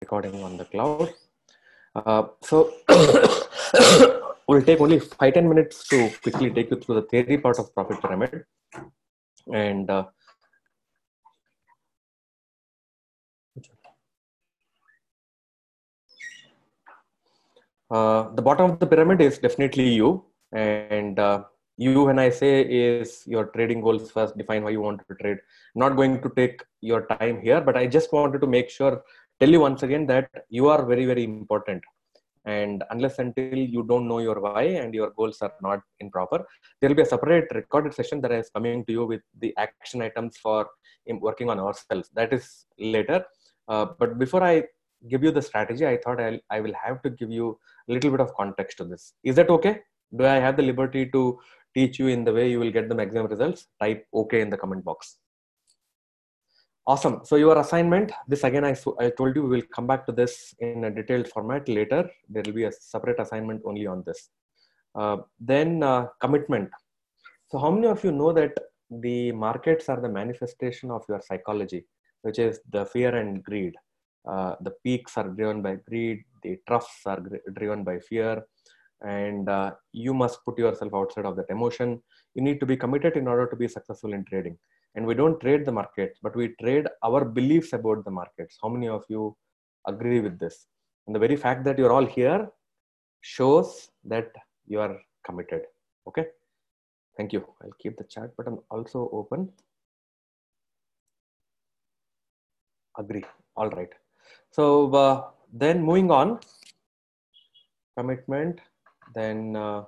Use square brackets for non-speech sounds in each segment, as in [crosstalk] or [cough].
recording on the cloud. Uh, so [coughs] we'll take only five ten minutes to quickly take you through the theory part of profit pyramid. And uh, uh, the bottom of the pyramid is definitely you. And uh, you, when I say is your trading goals first, define why you want to trade. not going to take your time here, but I just wanted to make sure, tell you once again that you are very, very important. And unless until you don't know your why and your goals are not in proper there will be a separate recorded session that is coming to you with the action items for working on ourselves. That is later. Uh, but before i give you the strategy i thought I'll, i will have to give you a little bit of context to this. Is that okay? Do i have the liberty to teach you in the way you will get the exam results? Type okay in the comment box Awesome. So your assignment, this again, I, I told you we will come back to this in a detailed format later. There will be a separate assignment only on this. Uh, then uh, commitment. So how many of you know that the markets are the manifestation of your psychology, which is the fear and greed. Uh, the peaks are driven by greed, the troughs are driven by fear, and uh, you must put yourself outside of that emotion. You need to be committed in order to be successful in trading and we don't trade the markets but we trade our beliefs about the markets. How many of you agree with this? And the very fact that you're all here shows that you are committed. Okay? Thank you. I'll keep the chat button also open. Agree. All right. So uh, then moving on. Commitment then uh,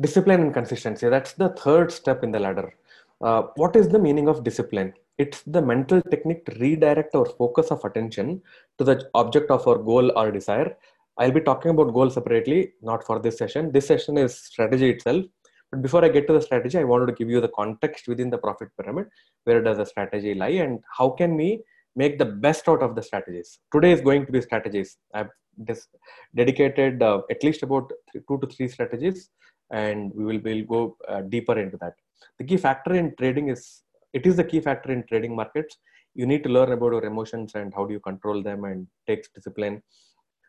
discipline and consistency. That's the third step in the ladder. Uh, what is the meaning of discipline? It's the mental technique to redirect our focus of attention to the object of our goal or desire. I'll be talking about goal separately not for this session. This session is strategy itself. But before i get to the strategy i wanted to give you the context within the profit pyramid. Where does the strategy lie and how can we make the best out of the strategies? Today is going to be strategies. I've dedicated uh, at least about three, two to three strategies and we will we'll go uh, deeper into that. The key factor in trading is it is the key factor in trading markets. You need to learn about your emotions and how do you control them and takes discipline.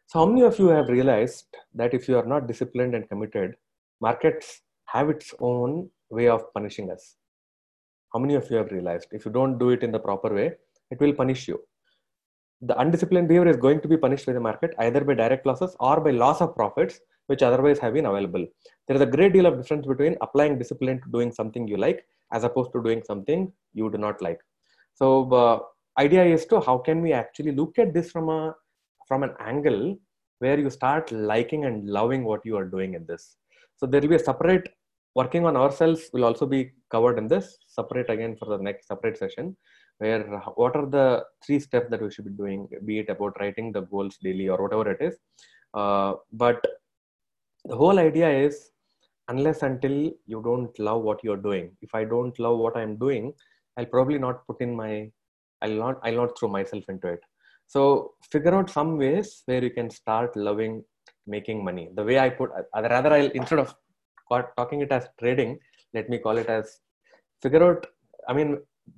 So how many of you have realized that if you are not disciplined and committed markets have its own way of punishing us? How many of you have realized? If you don't do it in the proper way it will punish you. The undisciplined behavior is going to be punished by the market either by direct losses or by loss of profits which otherwise have been available. There is a great deal of difference between applying discipline to doing something you like as opposed to doing something you do not like. So uh, idea is to how can we actually look at this from a from an angle where you start liking and loving what you are doing in this. So there will be a separate working on ourselves will also be covered in this separate again for the next separate session where what are the three steps that we should be doing be it about writing the goals daily or whatever it is uh, but the whole idea is unless until you don't love what you're doing if i don't love what i'm doing i'll probably not put in my i'll not i'll not throw myself into it. So figure out some ways where you can start loving making money. The way i put uh, rather i'll instead of talking it as trading let me call it as figure out i mean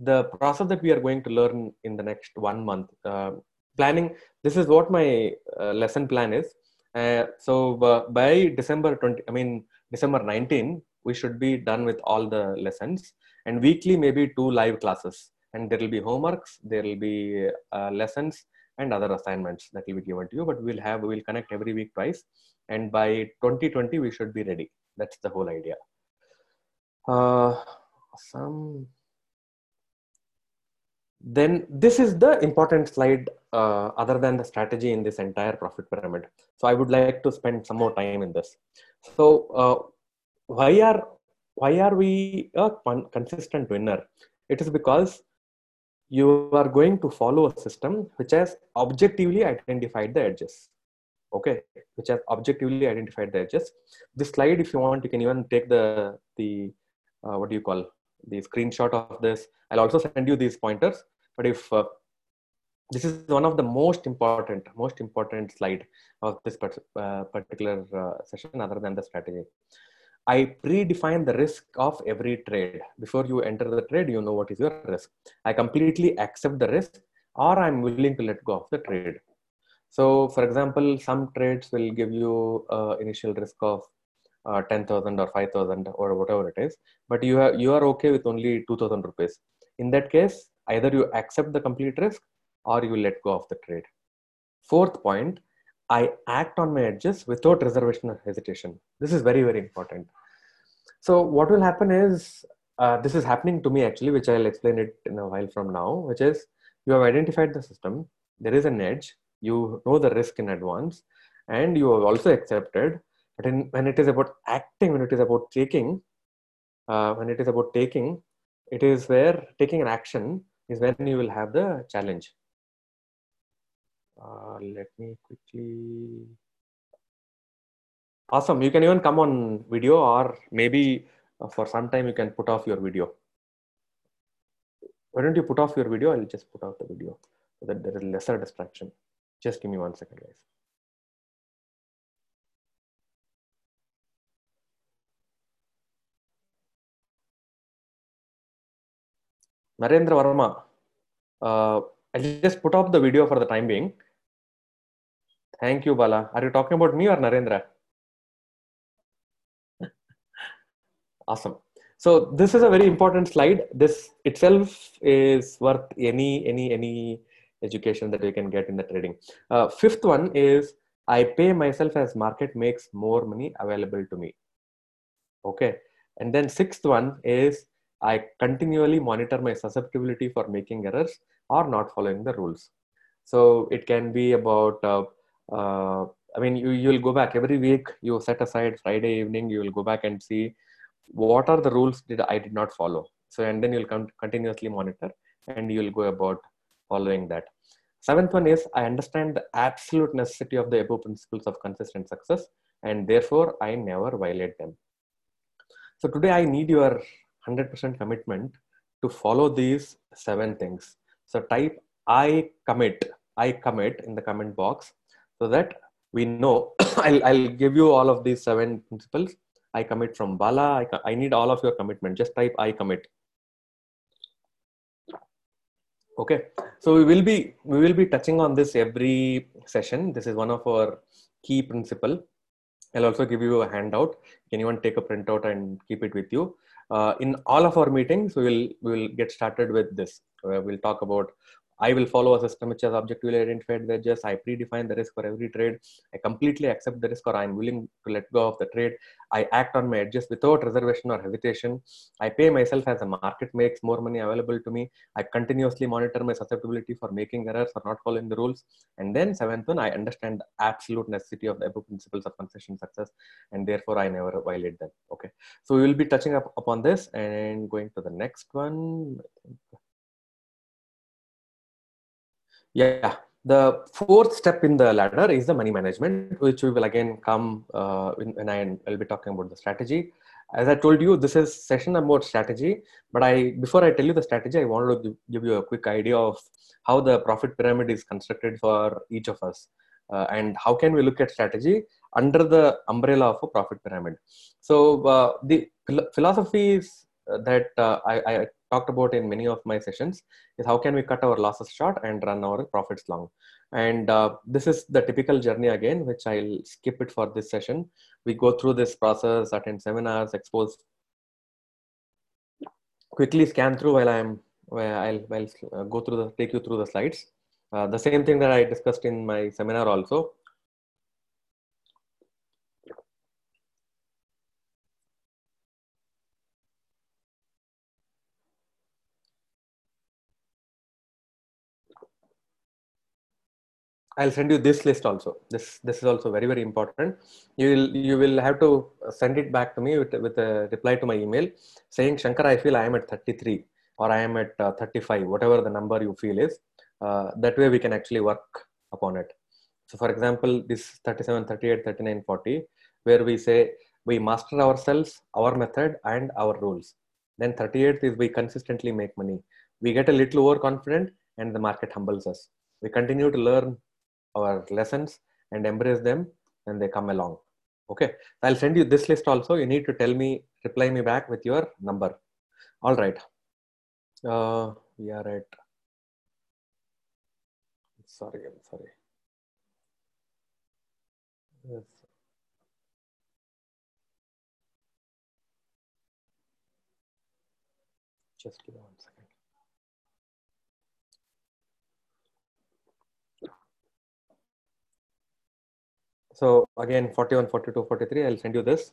the process that we are going to learn in the next one month uh, planning this is what my uh, lesson plan is uh, so uh, by December 20, I mean, December 19, we should be done with all the lessons and weekly, maybe two live classes. And there will be homeworks, there will be uh, lessons and other assignments that will be given to you. But we'll have, we'll connect every week twice. And by 2020, we should be ready. That's the whole idea. Uh, some then this is the important slide uh, other than the strategy in this entire profit pyramid. So i would like to spend some more time in this. So uh, why are why are we a consistent winner? It is because you are going to follow a system which has objectively identified the edges. Okay? Which has objectively identified the edges. This slide if you want you can even take the the uh, what do you call the screenshot of this i'll also send you these pointers but if uh, this is one of the most important most important slide of this uh, particular uh, session other than the strategy I predefine the risk of every trade. Before you enter the trade, you know what is your risk. I completely accept the risk or I'm willing to let go of the trade. So for example, some trades will give you uh, initial risk of uh, 10,000 or 5,000 or whatever it is, but you are, you are okay with only 2,000 rupees. In that case, either you accept the complete risk or you let go of the trade. Fourth point, I act on my edges without reservation or hesitation. This is very, very important. So what will happen is, uh, this is happening to me actually, which I'll explain it in a while from now, which is you have identified the system, there is an edge, you know the risk in advance, and you have also accepted. But in, when it is about acting, when it is about taking, uh, when it is about taking, it is where taking an action is when you will have the challenge. Uh, let me quickly. Awesome. You can even come on video or maybe uh, for some time you can put off your video. Why don't you put off your video? I'll just put off the video so that there is lesser distraction. Just give me one second, guys. Narendra Varma, uh, I'll just put off the video for the time being. Thank you, Bala. Are you talking about me or Narendra? [laughs] awesome. So this is a very important slide. This itself is worth any any any education that you can get in the trading. Uh, fifth one is I pay myself as market makes more money available to me. Okay. And then sixth one is I continually monitor my susceptibility for making errors or not following the rules. So it can be about, uh, uh, I mean, you, you'll go back every week, you set aside Friday evening, you will go back and see what are the rules did I did not follow. So, and then you'll come continuously monitor and you'll go about following that. Seventh one is I understand the absolute necessity of the above principles of consistent success and therefore I never violate them. So today I need your 100% commitment to follow these seven things. So type I commit, I commit in the comment box so that we know [coughs] I'll, I'll give you all of these seven principles. I commit from Bala. I, I need all of your commitment. Just type I commit. Okay, so we will be we will be touching on this every session. This is one of our key principle. I'll also give you a handout. Anyone take a printout and keep it with you? Uh, in all of our meetings, we will we will get started with this. Uh, we'll talk about I will follow a system which has objectively identified edges. I predefine the risk for every trade. I completely accept the risk or I'm willing to let go of the trade. I act on my edges without reservation or hesitation. I pay myself as the market makes more money available to me. I continuously monitor my susceptibility for making errors or not following the rules. And then seventh one, I understand the absolute necessity of the above principles of concession success and therefore I never violate them. Okay. So we will be touching up upon this and going to the next one. Yeah, the fourth step in the ladder is the money management, which we will again come uh, when I will be talking about the strategy. As I told you, this is session about strategy. But I, before I tell you the strategy, I wanted to give you a quick idea of how the profit pyramid is constructed for each of us, uh, and how can we look at strategy under the umbrella of a profit pyramid. So uh, the philosophies that uh, I, I talked about in many of my sessions is how can we cut our losses short and run our profits long. And uh, this is the typical journey again, which I'll skip it for this session. We go through this process, attend seminars, expose, quickly scan through while I'm, while I'll, I'll go through the, take you through the slides. Uh, the same thing that I discussed in my seminar also. I'll send you this list also. This this is also very very important. You will you will have to send it back to me with with a reply to my email saying Shankar, I feel I am at 33 or I am at uh, 35, whatever the number you feel is. Uh, that way we can actually work upon it. So for example, this 37, 38, 39, 40, where we say we master ourselves, our method, and our rules. Then 38 is we consistently make money. We get a little overconfident and the market humbles us. We continue to learn our lessons and embrace them when they come along. Okay, I'll send you this list also. You need to tell me, reply me back with your number. All right. Uh, we are at, sorry, I'm sorry. Yes. Just give me one second. So again, 41, 42, 43, I'll send you this.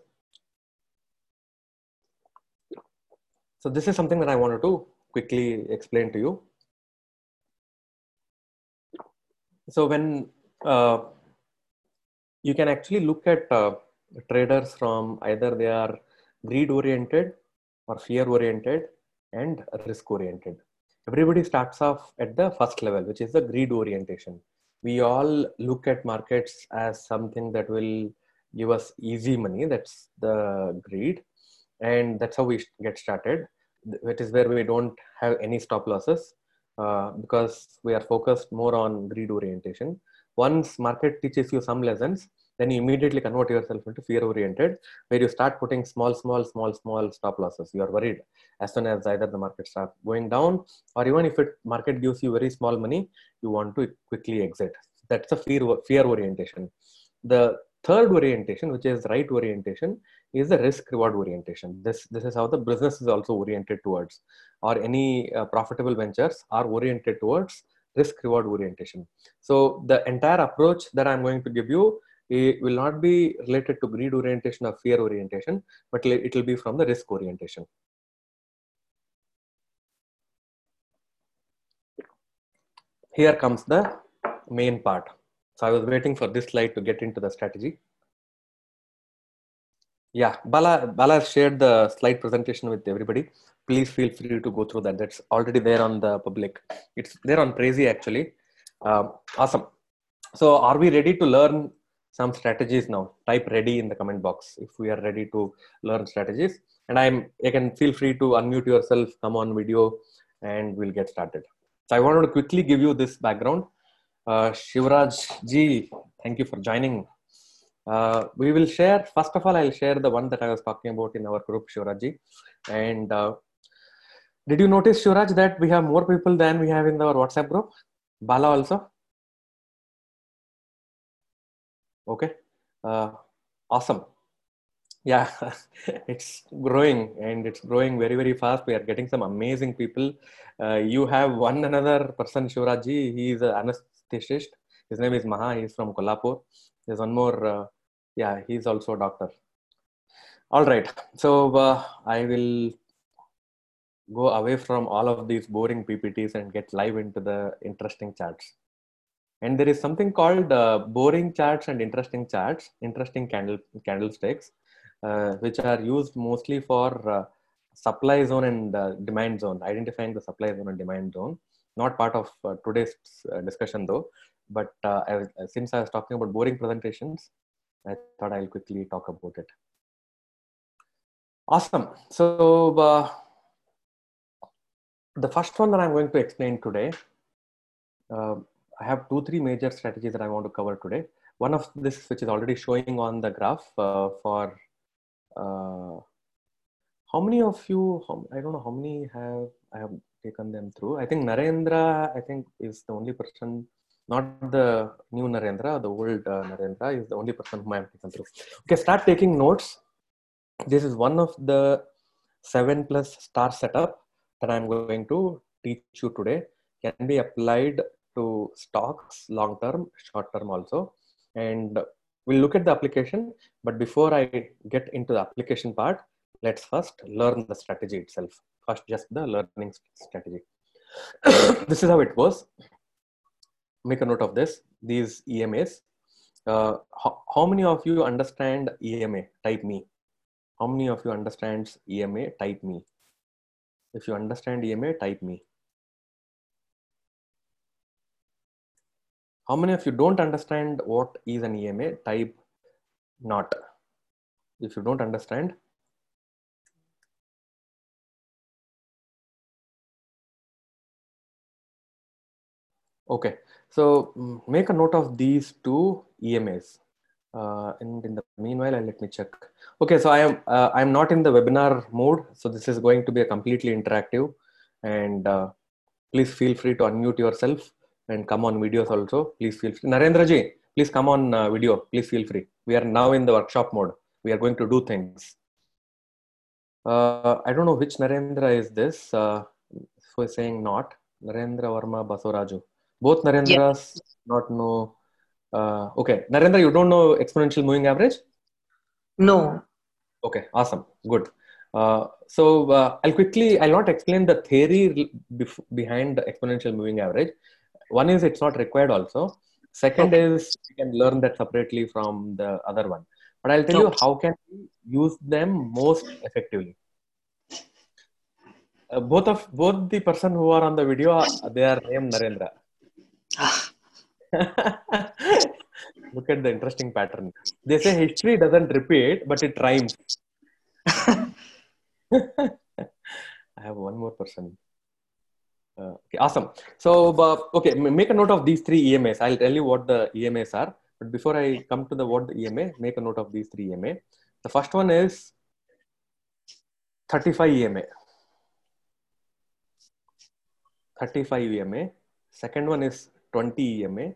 So this is something that I wanted to quickly explain to you. So when uh, you can actually look at uh, traders from either they are greed oriented or fear oriented and risk oriented. Everybody starts off at the first level, which is the greed orientation. We all look at markets as something that will give us easy money. That's the greed. And that's how we get started. That is where we don't have any stop losses uh, because we are focused more on greed orientation. Once market teaches you some lessons, then you immediately convert yourself into fear oriented where you start putting small small small small stop losses. You are worried. As soon as either the market starts going down or even if it market gives you very small money you want to quickly exit. That's a fear fear orientation. The third orientation which is right orientation is the risk reward orientation. This this is how the business is also oriented towards or any uh, profitable ventures are oriented towards risk reward orientation. So the entire approach that i'm going to give you it will not be related to greed orientation or fear orientation, but it will be from the risk orientation. Here comes the main part. So I was waiting for this slide to get into the strategy. Yeah, Bala, Bala shared the slide presentation with everybody. Please feel free to go through that. That's already there on the public. It's there on Prezi actually. Um, awesome. So are we ready to learn some strategies now. Type ready in the comment box if we are ready to learn strategies. And i'm you can feel free to unmute yourself come on video and we'll get started. So i wanted to quickly give you this background. Uh, shivraj ji thank you for joining. Uh, we will share first of all i'll share the one that i was talking about in our group shivraj ji. And uh, did you notice shivraj that we have more people than we have in our whatsapp group? Bala also okay. Uh, awesome. Yeah [laughs] it's growing and it's growing very very fast. We are getting some amazing people. Uh, you have one another person shivraji he is an anesthetist. His name is maha. He's from kolhapur. There's one more uh, yeah he's also a doctor. All right. So uh, i will go away from all of these boring ppts and get live into the interesting charts and there is something called uh, boring charts and interesting charts interesting candle candlesticks uh, which are used mostly for uh, supply zone and uh, demand zone identifying the supply zone and demand zone. Not part of uh, today's uh, discussion though but I was, since i was talking about boring presentations i thought i'll quickly talk about it. Awesome. So the first one that i'm going to explain today I have two, three major strategies that I want to cover today. One of this, which is already showing on the graph uh, for uh, how many of you, how, I don't know how many have, I have taken them through. I think Narendra, I think is the only person, not the new Narendra, the old uh, Narendra is the only person whom I have taken through. Okay, start taking notes. This is one of the seven plus star setup that I'm going to teach you today can be applied to stocks long term short term also. And we'll look at the application but before i get into the application part let's first learn the strategy itself. First just the learning strategy. [coughs] This is how it goes make a note of this. These emas uh, how, how many of you understand ema type me? How many of you understands ema type me? If you understand ema type me How many of you don't understand what is an EMA? Type not. If you don't understand, Okay, so mm, make a note of these two EMAs. Uh, and in the meanwhile, let me check. Okay, so I am uh, I'm not in the webinar mode, so this is going to be a completely interactive. And uh, please feel free to unmute yourself and come on videos also. Please feel free. Narendra ji, please come on uh, video. Please feel free. We are now in the workshop mode. We are going to do things. Uh, I don't know which Narendra is this. Uh, so saying not Narendra Varma Basoraju. Both Narendras not know uh, okay, Narendra, you don't know exponential moving average? No. Okay, awesome, good. Uh, so uh, I'll quickly, I'll not explain the theory bef- behind the exponential moving average. One is it's not required also. Second okay. is you can learn that separately from the other one. But I'll tell okay. you how can we use them most effectively. Uh, both of both the person who are on the video, they are named Narendra. [laughs] Look at the interesting pattern. They say history doesn't repeat, but it rhymes. [laughs] [laughs] I have one more person. Uh, okay, awesome. So, uh, okay, make a note of these three EMAs. I'll tell you what the EMAs are. But before I come to the what the EMA, make a note of these three EMA. The first one is 35 EMA. 35 EMA. Second one is 20 EMA.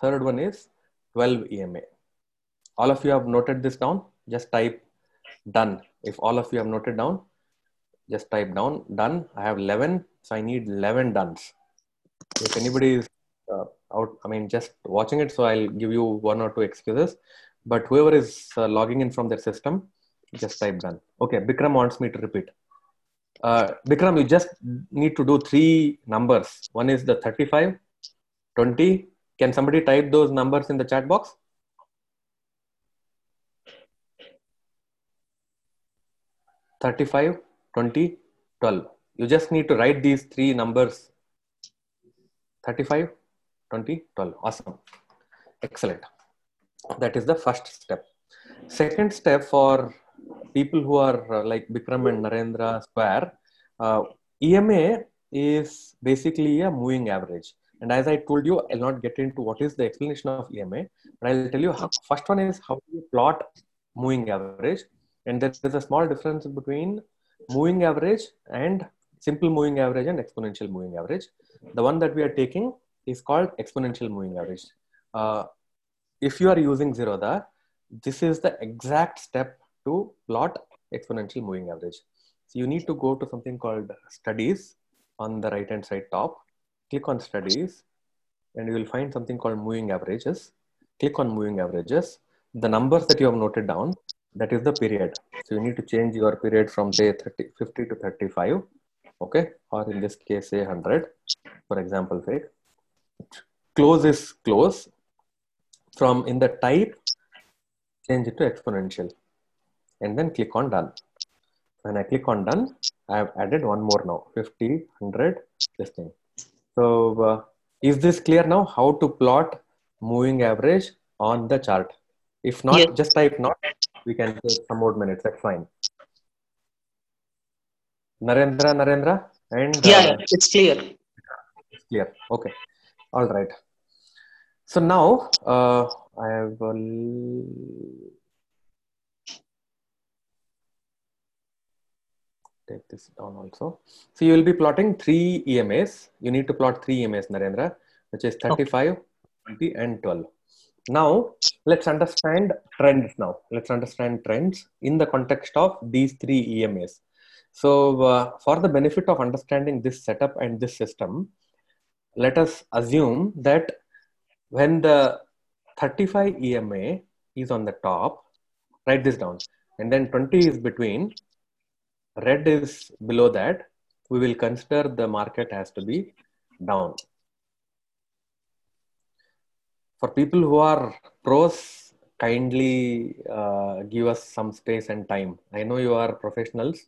Third one is 12 EMA. All of you have noted this down. Just type done. If all of you have noted down, just type down done. I have 11, so I need 11 duns. If anybody is uh, out, I mean, just watching it, so I'll give you one or two excuses. But whoever is uh, logging in from their system, just type done. Okay, Bikram wants me to repeat. Uh, Bikram, you just need to do three numbers. One is the 35, 20, can somebody type those numbers in the chat box? Thirty-five, twenty, twelve. You just need to write these three numbers. 35, 20, 12. Awesome. Excellent. That is the first step. Second step for people who are uh, like Bikram and Narendra Square, uh, EMA is basically a moving average. And as I told you, I'll not get into what is the explanation of EMA, but I'll tell you how, first one is how you plot moving average. And there is a small difference between moving average and simple moving average and exponential moving average. The one that we are taking is called exponential moving average. Uh, if you are using Zerodha, this is the exact step to plot exponential moving average. So you need to go to something called studies on the right hand side top click on studies and you will find something called moving averages. Click on moving averages. The numbers that you have noted down, that is the period. So you need to change your period from day 30, 50 to 35. Okay. Or in this case, say 100, for example, say close is close. From in the type, change it to exponential and then click on done. When I click on done, I have added one more now 50, 100, this thing. So uh, is this clear now how to plot moving average on the chart? If not, yes. just type not. We can take some more minutes. That's fine. Narendra, Narendra, and yeah, uh, yeah, it's clear. It's clear. Okay. All right. So now uh, I have. Uh, take this down also. So you will be plotting three EMAs. You need to plot three EMAs, Narendra, which is 35, okay. 20, and 12. Now, let's understand trends now. Let's understand trends in the context of these three EMAs. So uh, for the benefit of understanding this setup and this system, let us assume that when the 35 EMA is on the top, write this down, and then 20 is between, red is below that, we will consider the market has to be down. For people who are pros, kindly uh, give us some space and time. I know you are professionals,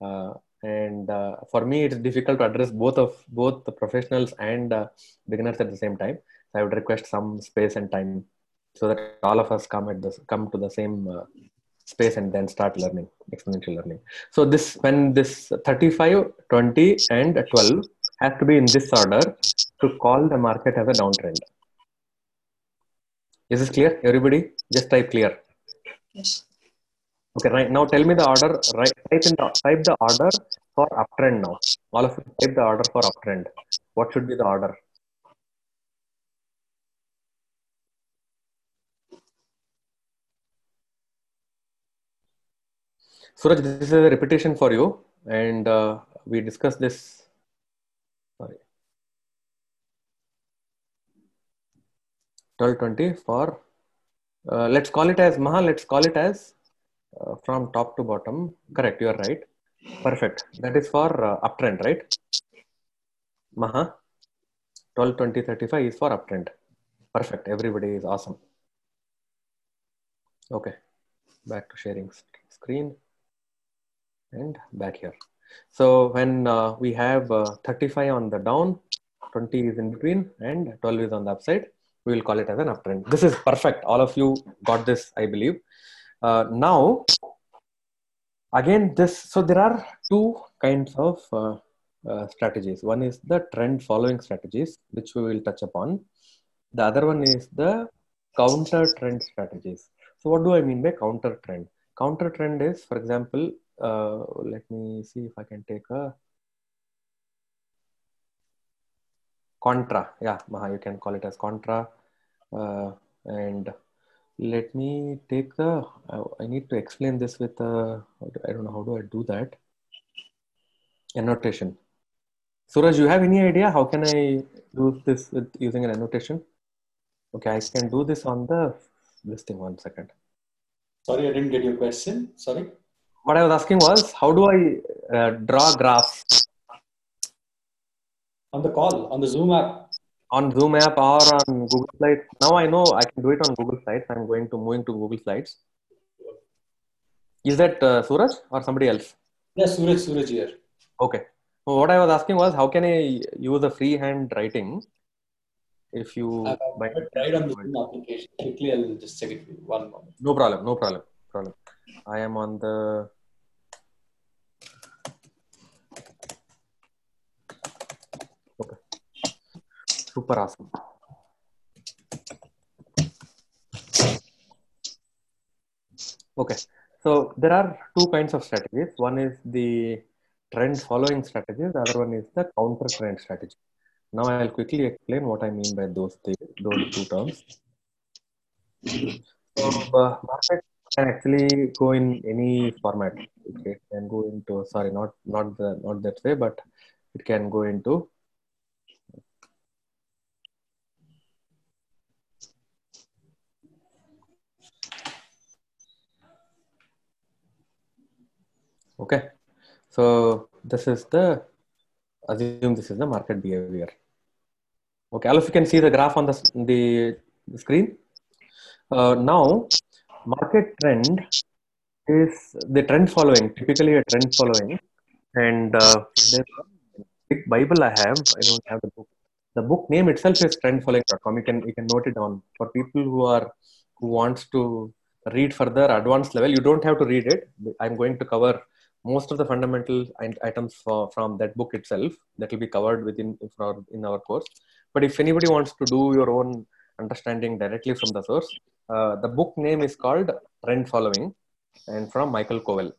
uh, and uh, for me it's difficult to address both of both the professionals and uh, beginners at the same time. So I would request some space and time so that all of us come at this come to the same uh, space and then start learning exponential learning so this when this 35 20 and 12 has to be in this order to call the market as a downtrend Is this clear? Everybody, just type clear. Yes. Okay, right now tell me the order. Right, type in the, type the order for uptrend now. All of you type the order for uptrend. What should be the order? Suraj, this is a repetition for you, and uh, we discussed this. 12 20 for uh, let's call it as maha let's call it as uh, from top to bottom. Correct you are right. Perfect. That is for uh, uptrend right? Maha 12 20 35 is for uptrend. Perfect. Everybody is awesome. Okay. Back to sharing screen. And back here. So when uh, we have uh, 35 on the down 20 is in between and 12 is on the upside we will call it as an uptrend. This is perfect. All of you got this, I believe. Uh, now, again, this so there are two kinds of uh, uh, strategies. One is the trend following strategies, which we will touch upon. The other one is the counter trend strategies. So, what do I mean by counter trend? Counter trend is, for example, uh, let me see if I can take a contra. Yeah, Maha, you can call it as contra. Uh, and let me take the, uh, I need to explain this with, uh, I don't know, how do I do that? Annotation. Suraj, you have any idea how can I do this with using an annotation? Okay, I can do this on the, this thing, one second. Sorry, I didn't get your question. Sorry. What I was asking was, how do I uh, draw graphs On the call, on the Zoom app. on Zoom app or on Google Slides? Now I know I can do it on Google Slides. I'm going to moving to Google Slides. Is that uh, Suraj or somebody else? Yes, Suraj, Suraj here. Okay. So what I was asking was, how can I use a freehand writing if you I've tried on the Zoom application. Quickly, I'll just check it. One moment. no problem, no problem, problem. I am on the Super awesome. Okay, so there are two kinds of strategies. One is the trend following strategy, the other one is the counter trend strategy. Now I'll quickly explain what I mean by those th- those two terms. So uh, market can actually go in any format. It can go into sorry, not not the not that way, but it can go into okay. So this is the assume this is the market behavior. Okay, all of you can see the graph on the the screen. Uh, now, market trend is the trend following, typically a trend following. And uh, big Bible I have. I don't have the book. The book name itself is trendfollowing.com. You can you can note it down for people who are who wants to read further advanced level. You don't have to read it. I'm going to cover most of the fundamental items for, from that book itself. That will be covered within for, in our course. But if anybody wants to do your own understanding directly from the source, uh, the book name is called Trend Following, and from Michael Covel,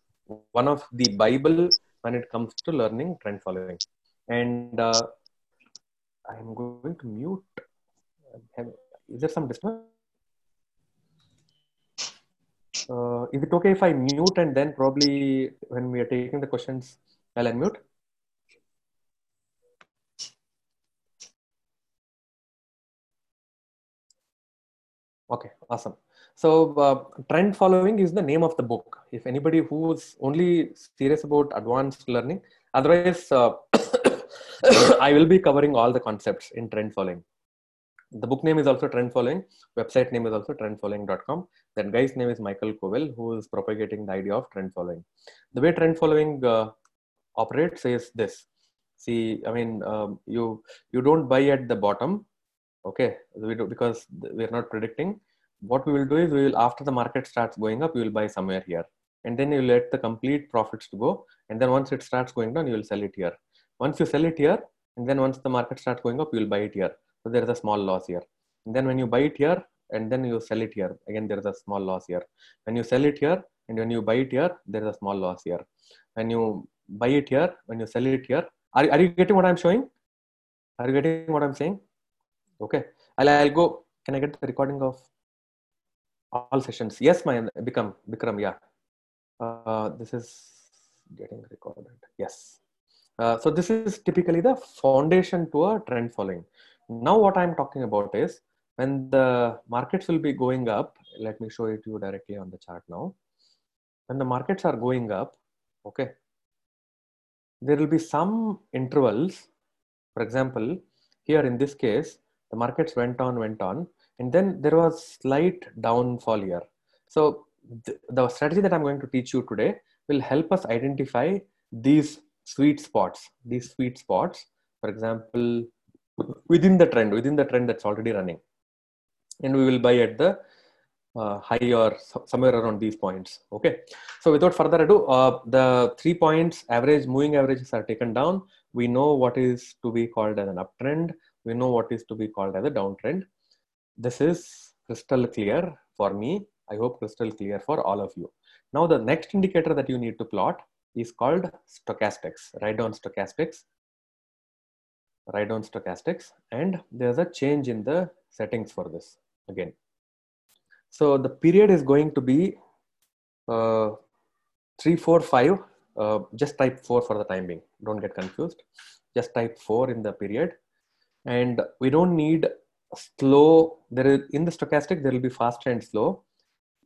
one of the Bible when it comes to learning trend following. And uh, I'm going to mute. Is there some disturbance? Uh, is it okay if I mute and then probably when we are taking the questions, I'll unmute? Okay, awesome. So, uh, trend following is the name of the book. If anybody who's only serious about advanced learning, otherwise, uh, [coughs] I will be covering all the concepts in trend following. The book name is also trend following. Website name is also trendfollowing.com. That guy's name is Michael Covel, who is propagating the idea of trend following. The way trend following uh, operates is this. See, I mean, um, you you don't buy at the bottom, okay? We do, because we're not predicting what we will do is we will after the market starts going up you will buy somewhere here and then you let the complete profits to go and then once it starts going down you will sell it here once you sell it here and then once the market starts going up you will buy it here so there is a small loss here. And then when you buy it here and then you sell it here. Again there is a small loss here. When you sell it here and when you buy it here there is a small loss here. When you buy it here when you sell it here are, are you getting what i'm showing? Are you getting what i'm saying? Okay. I'll, I'll go. Can i get the recording of all sessions? Yes my become bikram yeah. Uh, this is getting recorded. Yes. Uh, so this is typically the foundation to a trend following now what i'm talking about is when the markets will be going up let me show it to you directly on the chart now. When the markets are going up okay there will be some intervals. For example here in this case the markets went on went on and then there was slight downfall here. So th- the strategy that i'm going to teach you today will help us identify these sweet spots these sweet spots. For example within the trend within the trend that's already running. And we will buy at the uh, high or somewhere around these points okay? So without further ado uh, the three points average moving averages are taken down. We know what is to be called as an uptrend. We know what is to be called as a downtrend. This is crystal clear for me. I hope crystal clear for all of you. Now the next indicator that you need to plot is called stochastics write down stochastics write down stochastics and there's a change in the settings for this again. So the period is going to be uh, 3 4 5 uh, just type 4 for the time being. Don't get confused. Just type 4 in the period. And we don't need slow there is in the stochastic there will be fast and slow.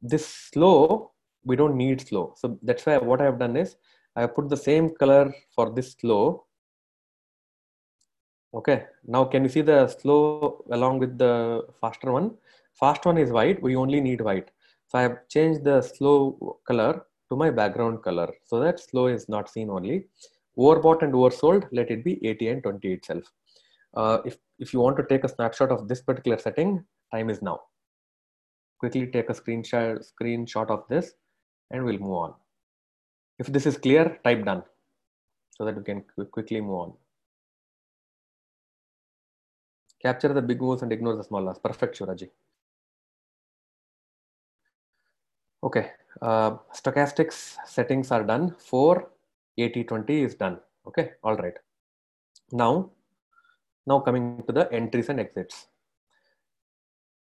This slow we don't need slow. So that's why what i have done is i have put the same color for this slow okay. Now can you see the slow along with the faster one? Fast one is white. We only need white. So i have changed the slow color to my background color. So that slow is not seen only. Overbought and oversold let it be 80 and 20 itself uh, if if you want to take a snapshot of this particular setting time is now. Quickly take a screenshot screenshot of this and we'll move on. If this is clear type done so that we can qu- quickly move on capture the big moves and ignore the small loss perfect shuraji okay uh, stochastics settings are done. For 80 20 is done. Okay all right. Now now coming to the entries and exits.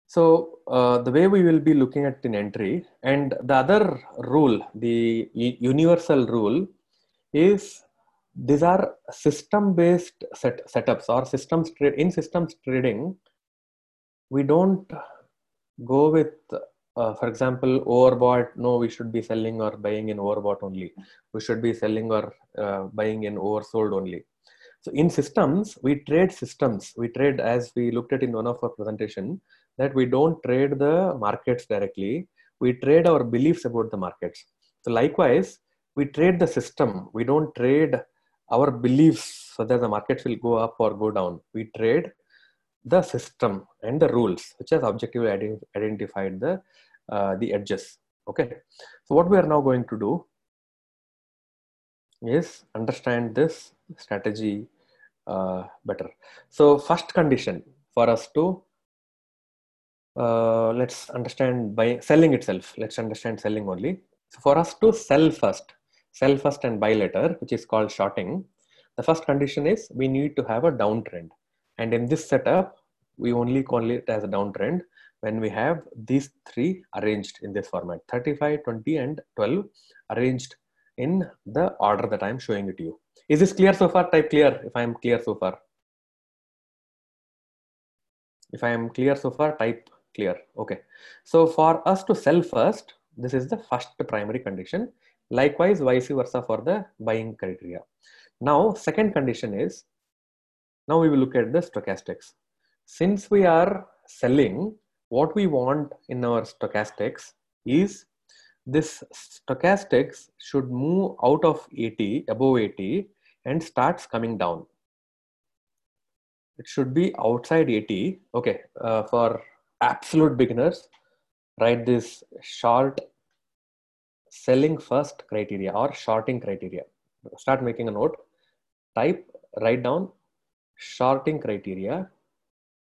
So uh, the way we will be looking at an entry and the other rule the universal rule is these are system based set, setups or systems in systems trading we don't go with uh, for example overbought no we should be selling or buying in overbought only. We should be selling or uh, buying in oversold only. So in systems we trade systems. We trade as we looked at in one of our presentation that we don't trade the markets directly. We trade our beliefs about the markets. So likewise we trade the system. We don't trade our beliefs whether the markets will go up or go down we trade the system and the rules which has objectively ident- identified the uh, the edges. Okay. So what we are now going to do is understand this strategy uh, better. So first condition for us to uh, let's understand by selling itself. Let's understand selling only. So for us to sell first sell first and buy later which is called shorting. The first condition is we need to have a downtrend. And in this setup we only call it as a downtrend when we have these three arranged in this format 35 20 and 12 arranged in the order that i'm showing it to you. Is this clear so far? Type clear if i am clear so far. If i am clear so far type clear. Okay. So for us to sell first this is the first primary condition likewise vice versa for the buying criteria. Now second condition is now we will look at the stochastics. Since we are selling what we want in our stochastics is this stochastics should move out of 80 above 80 and starts coming down. It should be outside 80 okay uh, for absolute beginners write this short selling first criteria or shorting criteria. Start making a note. Type write down shorting criteria.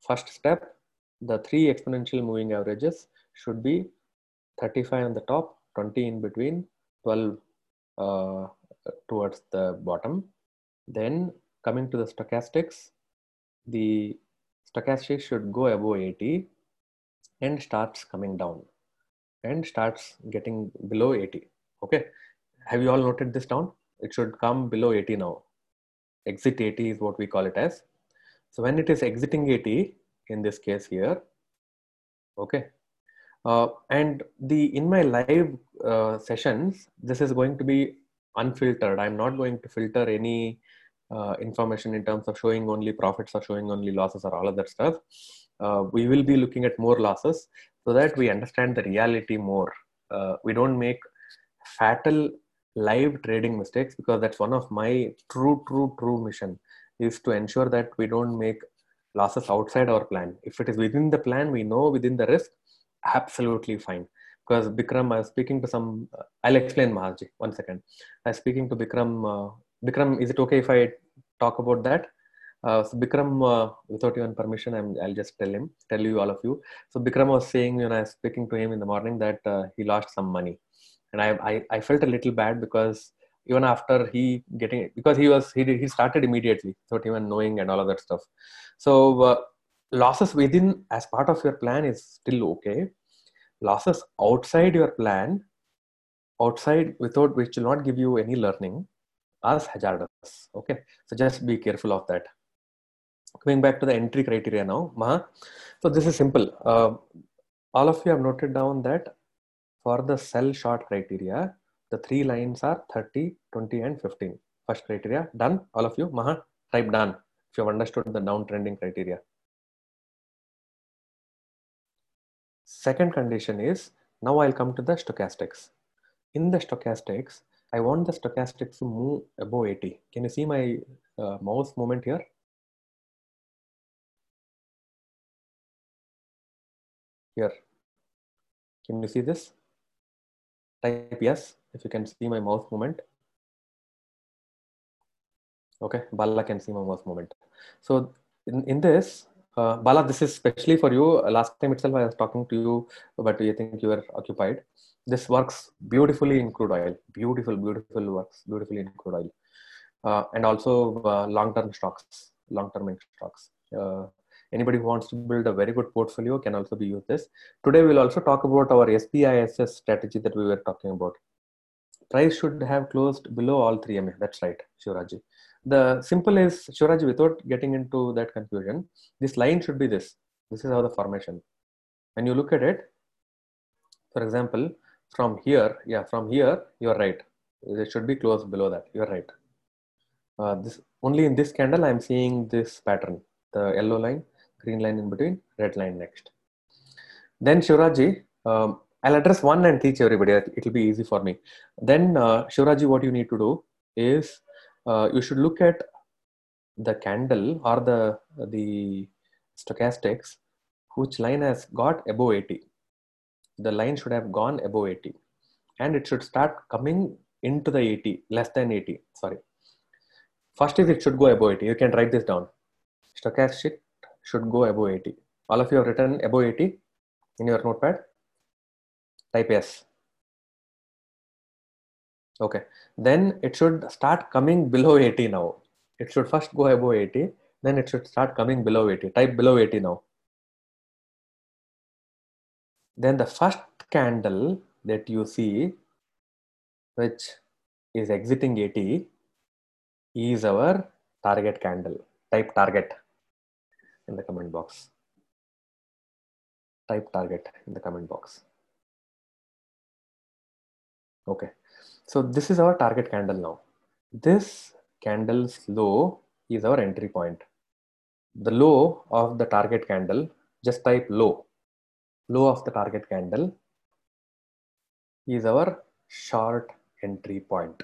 First step the three exponential moving averages should be 35 on the top, 20 in between, 12 uh, towards the bottom. Then coming to the stochastics, the stochastic should go above 80 and starts coming down and starts getting below 80. Okay. Have you all noted this down? It should come below 80 now. Exit 80 is what we call it as. So when it is exiting 80, in this case here, okay. Uh, and the in my live uh, sessions, this is going to be unfiltered. I'm not going to filter any uh, information in terms of showing only profits or showing only losses or all of that stuff. Uh, we will be looking at more losses so that we understand the reality more. Uh, we don't make fatal live trading mistakes because that's one of my true, true, true mission is to ensure that we don't make losses outside our plan. If it is within the plan, we know within the risk, absolutely fine. Because Bikram, I was speaking to some, uh, I'll explain Maharji, one second. I was speaking to Bikram. Uh, Bikram, is it okay if I talk about that? Uh, so Bikram, uh, without even permission, I'm, I'll just tell him, tell you all of you. So Bikram was saying when I was speaking to him in the morning that uh, he lost some money, and I, I I felt a little bad because even after he getting because he was he he started immediately without even knowing and all of that stuff. So uh, losses within as part of your plan is still okay. Losses outside your plan, outside without which will not give you any learning, are hazardous. Okay, so just be careful of that coming back to the entry criteria now Maha. so this is simple. Uh, all of you have noted down that for the sell short criteria the three lines are 30 20 and 15 first criteria done. All of you maha type done. If you have understood the downtrending criteria. Second condition is now i'll come to the stochastics. In the stochastics i want the stochastics to move above 80 can you see my uh, mouse movement here here. Can you see this? Type yes if you can see my mouse movement. Okay bala can see my mouse movement. So in, in this uh, bala this is especially for you. Last time itself i was talking to you but i think you were occupied. This works beautifully in crude oil. Beautiful beautiful works beautifully in crude oil. Uh, and also uh, long-term stocks long-term stocks. Uh, anybody who wants to build a very good portfolio can also be used this today we'll also talk about our SPISS strategy that we were talking about price should have closed below all 3 MA. That's right, Shivraji. The simple is, Shivraji, without getting into that confusion, this line should be this. This is how the formation. When you look at it, for example, from here, yeah, from here, you're right. It should be closed below that. You're right. Uh, this only in this candle, I'm seeing this pattern, the yellow line, green line in between, red line next. Then Shivraji, um, I'll address one and teach everybody. It'll be easy for me. Then, uh, Shivraji, what you need to do is uh, you should look at the candle or the the stochastics, which line has got above 80. The line should have gone above 80, and it should start coming into the 80, less than 80. Sorry. First is it should go above 80. You can write this down. Stochastic should go above 80. All of you have written above 80 in your notepad? Type yes. Okay. Then it should start coming below 80 now. It should first go above 80 then it should start coming below 80 type below 80 now. Then the first candle that you see which is exiting 80 is our target candle. Type target in the comment box type target in the comment box Okay, so this is our target candle now. This candle's low is our entry point. The low of the target candle, just type low. Low of the target candle is our short entry point.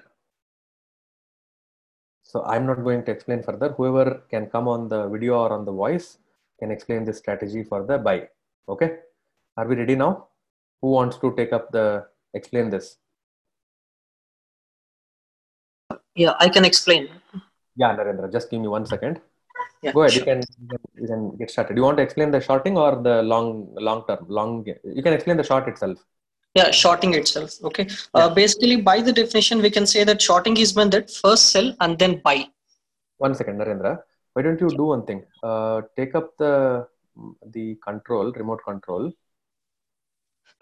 So I'm not going to explain further. Whoever can come on the video or on the voice can explain this strategy for the buy. Okay, are we ready now? Who wants to take up the explain this? Yeah, I can explain. Yeah, Narendra, just give me one second. Yeah, Go ahead. sure. You can, you can you can get started. You want to explain the shorting or the long long term long? You can explain the short itself. Yeah, shorting itself. Okay. Uh, basically, by the definition, we can say that shorting is when that first sell and then buy. One second, Narendra. Why don't you do one thing? Uh, take up the the control, remote control.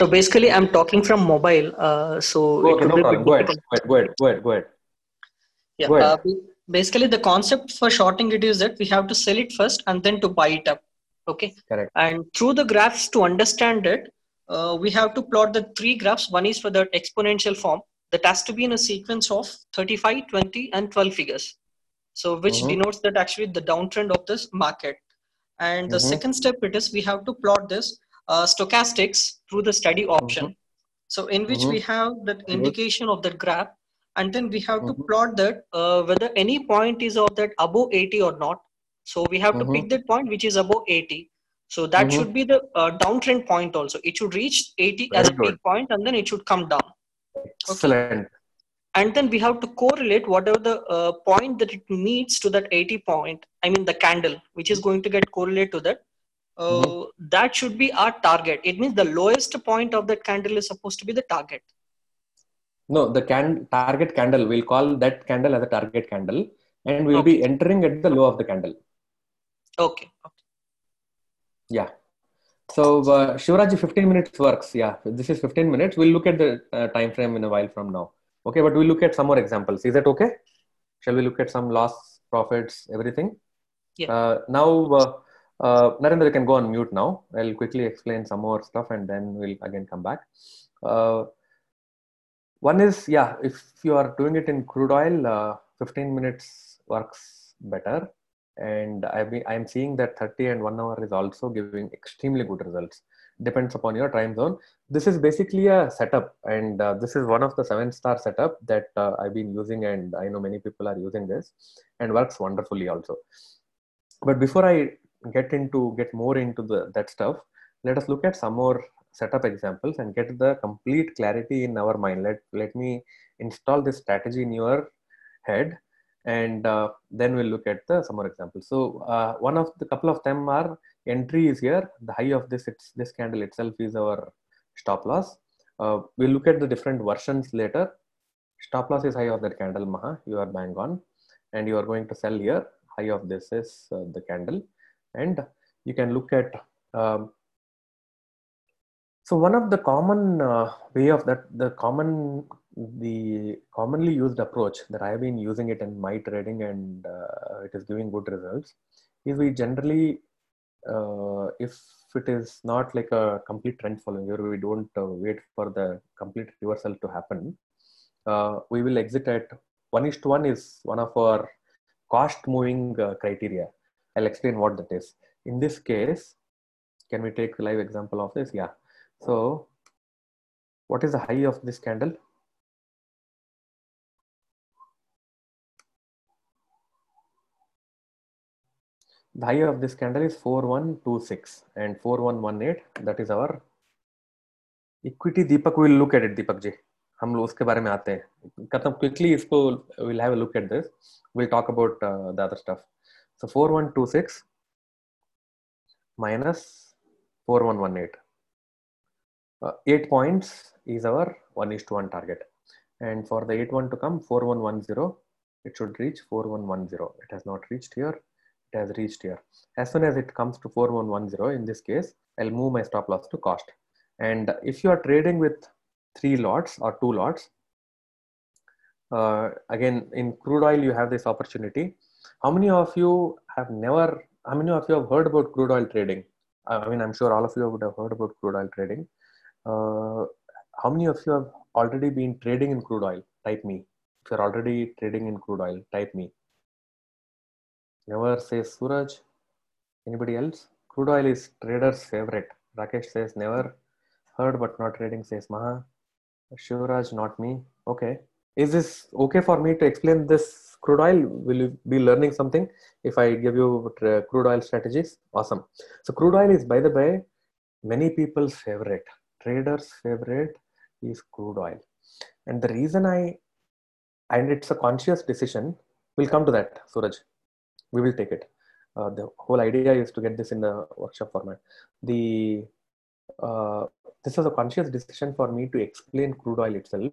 So basically, I'm talking from mobile. Uh, so it Okay, will no be a problem. Go ahead. Go ahead. Go ahead. Go ahead. Yeah. Go ahead. Uh, basically, the concept for shorting it is that we have to sell it first and then to buy it up. Okay. Correct. And through the graphs to understand it, uh, we have to plot the three graphs. One is for the exponential form that has to be in a sequence of 35, 20, and 12 figures. So which Mhm. denotes that actually the downtrend of this market. And the Mhm. second step it is we have to plot this uh, stochastics through the study option. So in which we have that indication of that graph, and then we have to plot that uh, whether any point is of that above 80 or not. So we have to pick that point which is above 80. So that Mhm. should be the uh, downtrend point also. It should reach 80 as a peak point, and then it should come down. Excellent. And then we have to correlate whatever the uh, point that it meets to that 80 point. I mean the candle, which is going to get correlate to that. Uh, That should be our target. It means the lowest point of that candle is supposed to be the target. No, the can target candle. We'll call that candle as a target candle, and we'll be entering at the low of the candle. Okay. Yeah. So uh, Shivraj, 15 minutes works. Yeah, this is 15 minutes. We'll look at the uh, time frame in a while from now. Okay, but we'll look at some more examples. Is that okay? Shall we look at some loss, profits, everything? Yeah. Uh, now, uh, uh, Narendra, you can go on mute now. I'll quickly explain some more stuff and then we'll again come back. Uh, one is, yeah, if you are doing it in crude oil, uh, 15 minutes works better and I've been, I'm seeing that 30 and one hour is also giving extremely good results. Depends upon your time zone. This is basically a setup, and uh, this is one of the seven star setup that uh, I've been using, and I know many people are using this, and works wonderfully also. But before I get into get more into the that stuff, let us look at some more setup examples and get the complete clarity in our mind. Let let me install this strategy in your head and uh, then we'll look at the some more examples. So uh, one of the couple of them are entry is here. The high of this it's this candle itself is our stop loss. Uh, we'll look at the different versions later. Stop loss is high of that candle, Maha. You are bang on, and you are going to sell here. High of this is uh, the candle, and you can look at. Um, so one of the common uh, way of that the common the commonly used approach that I have been using it in my trading and uh, it is giving good results is we generally uh, if it is not like a complete trend following where we don't uh, wait for the complete reversal to happen uh, we will exit at one is to one is one of our cost moving uh, criteria. I'll explain what that is. In this case can we take a live example of this? Yeah so what is the high of this candle the high of this candle is 4126 and 4118 that is our equity deepak will look at it deepak ji हम लोग उसके बारे में आते हैं खत्म quickly इसको we'll have a look at this we'll talk about uh, the other stuff so 4126 minus 4118 uh, 8 points is our 1 is to 1 target and for the 8 1 to come 4110 it should reach 4110 it has not reached here it has reached here. As soon as it comes to 4110, in this case, I'll move my stop loss to cost. And if you are trading with three lots or two lots, uh, again, in crude oil, you have this opportunity. How many of you have never, how many of you have heard about crude oil trading? I mean, I'm sure all of you would have heard about crude oil trading. Uh, how many of you have already been trading in crude oil? Type me. If you're already trading in crude oil, type me. Never says Suraj. Anybody else? Crude oil is trader's favorite. Rakesh says never. Heard but not trading says Maha. Shivraj, not me. Okay. Is this okay for me to explain this crude oil? Will you be learning something if I give you crude oil strategies? Awesome. So crude oil is, by the way, many people's favorite. Traders' favorite is crude oil. And the reason I, and it's a conscious decision, we'll come to that, Suraj we will take it uh, the whole idea is to get this in the workshop format. The uh, this was a conscious decision for me to explain crude oil itself.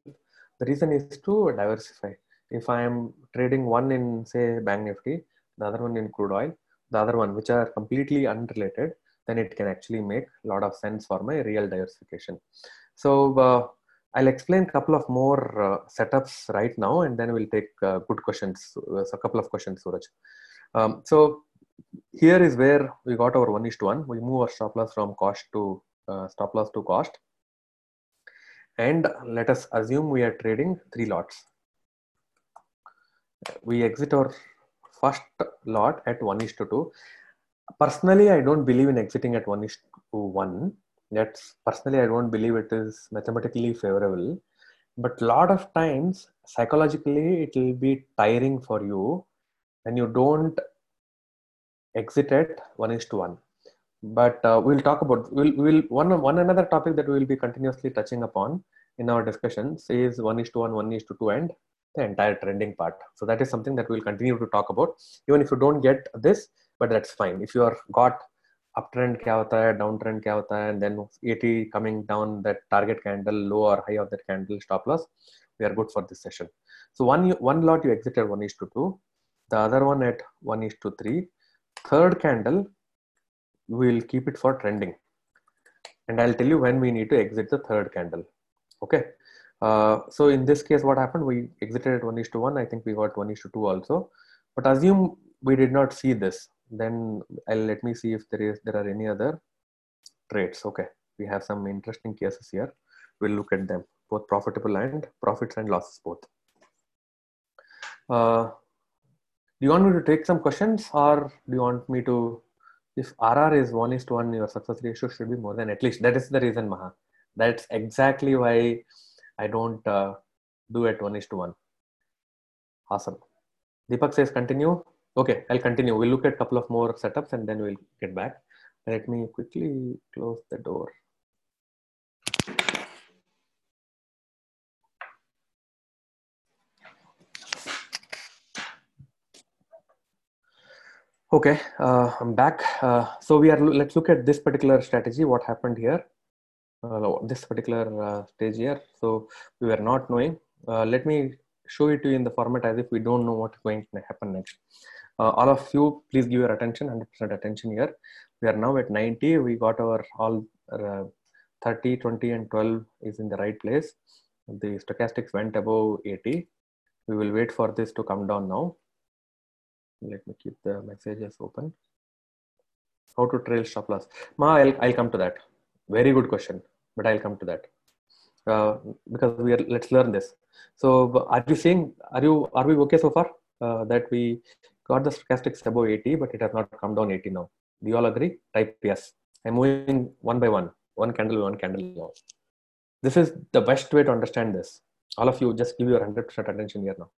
The reason is to diversify. If I am trading one in say Bank Nifty, the other one in crude oil, the other one which are completely unrelated, then it can actually make a lot of sense for my real diversification. So uh, I'll explain a couple of more uh, setups right now, and then we'll take uh, good questions. Uh, a couple of questions, Suraj. Um, so here is where we got our one is to one. We move our stop loss from cost to uh, stop loss to cost, and let us assume we are trading three lots. We exit our first lot at one is to two. Personally, I don't believe in exiting at one is to one. That's personally i don't believe it is mathematically favorable. But a lot of times psychologically it will be tiring for you and you don't exit at one is to one. But uh, we'll talk about we'll, we'll one one another topic that we will be continuously touching upon in our discussions is one is to one one is to two and the entire trending part. So that is something that we'll continue to talk about. Even if you don't get this but that's fine if you are got uptrend क्या होता है down trend क्या होता है and then 80 coming down that target candle low or high of that candle stop loss we are good for this session so one one lot you exited 1 is to 2 the other one at 1 is to 3 third candle we will keep it for trending and i'll tell you when we need to exit the third candle okay uh, so in this case what happened we exited at 1 is to 1 i think we got 1 is to 2 also but assume we did not see this then I'll let me see if there is there are any other trades. Okay, we have some interesting cases here. We'll look at them, both profitable and profits and losses both. Uh, do you want me to take some questions or do you want me to if RR is one is to one, your success ratio should be more than at least. That is the reason, Maha. That's exactly why I don't uh, do it one is to one. Awesome. Deepak says continue. Okay, I'll continue. We'll look at a couple of more setups and then we'll get back. Let me quickly close the door. Okay, uh, I'm back. Uh, so we are, let's look at this particular strategy, what happened here, uh, this particular uh, stage here. So we were not knowing. Uh, let me show it to you in the format as if we don't know what's going to happen next. Uh, all of you, please give your attention, 100% attention here. We are now at 90. We got our all uh, 30, 20, and 12 is in the right place. The stochastics went above 80. We will wait for this to come down now. Let me keep the messages open. How to trail stop loss? Ma, I'll, I'll come to that. Very good question, but I'll come to that. Uh, because we are let's learn this so are you saying are you are we okay so far uh, that we got the stochastics above 80, but it has not come down 80 now. Do you all agree? Type yes. I'm moving one by one, one candle, one candle now. This is the best way to understand this. All of you just give your 100% attention here now.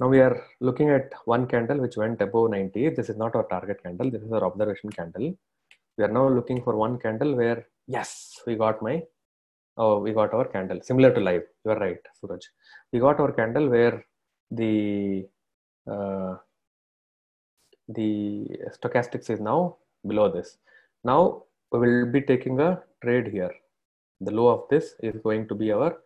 Now we are looking at one candle which went above 90. This is not our target candle. This is our observation candle. We are now looking for one candle where, yes, we got my, oh, we got our candle. Similar to live. You are right, Suraj. We got our candle where the uh, the stochastics is now below this. Now we will be taking a trade here. The low of this is going to be our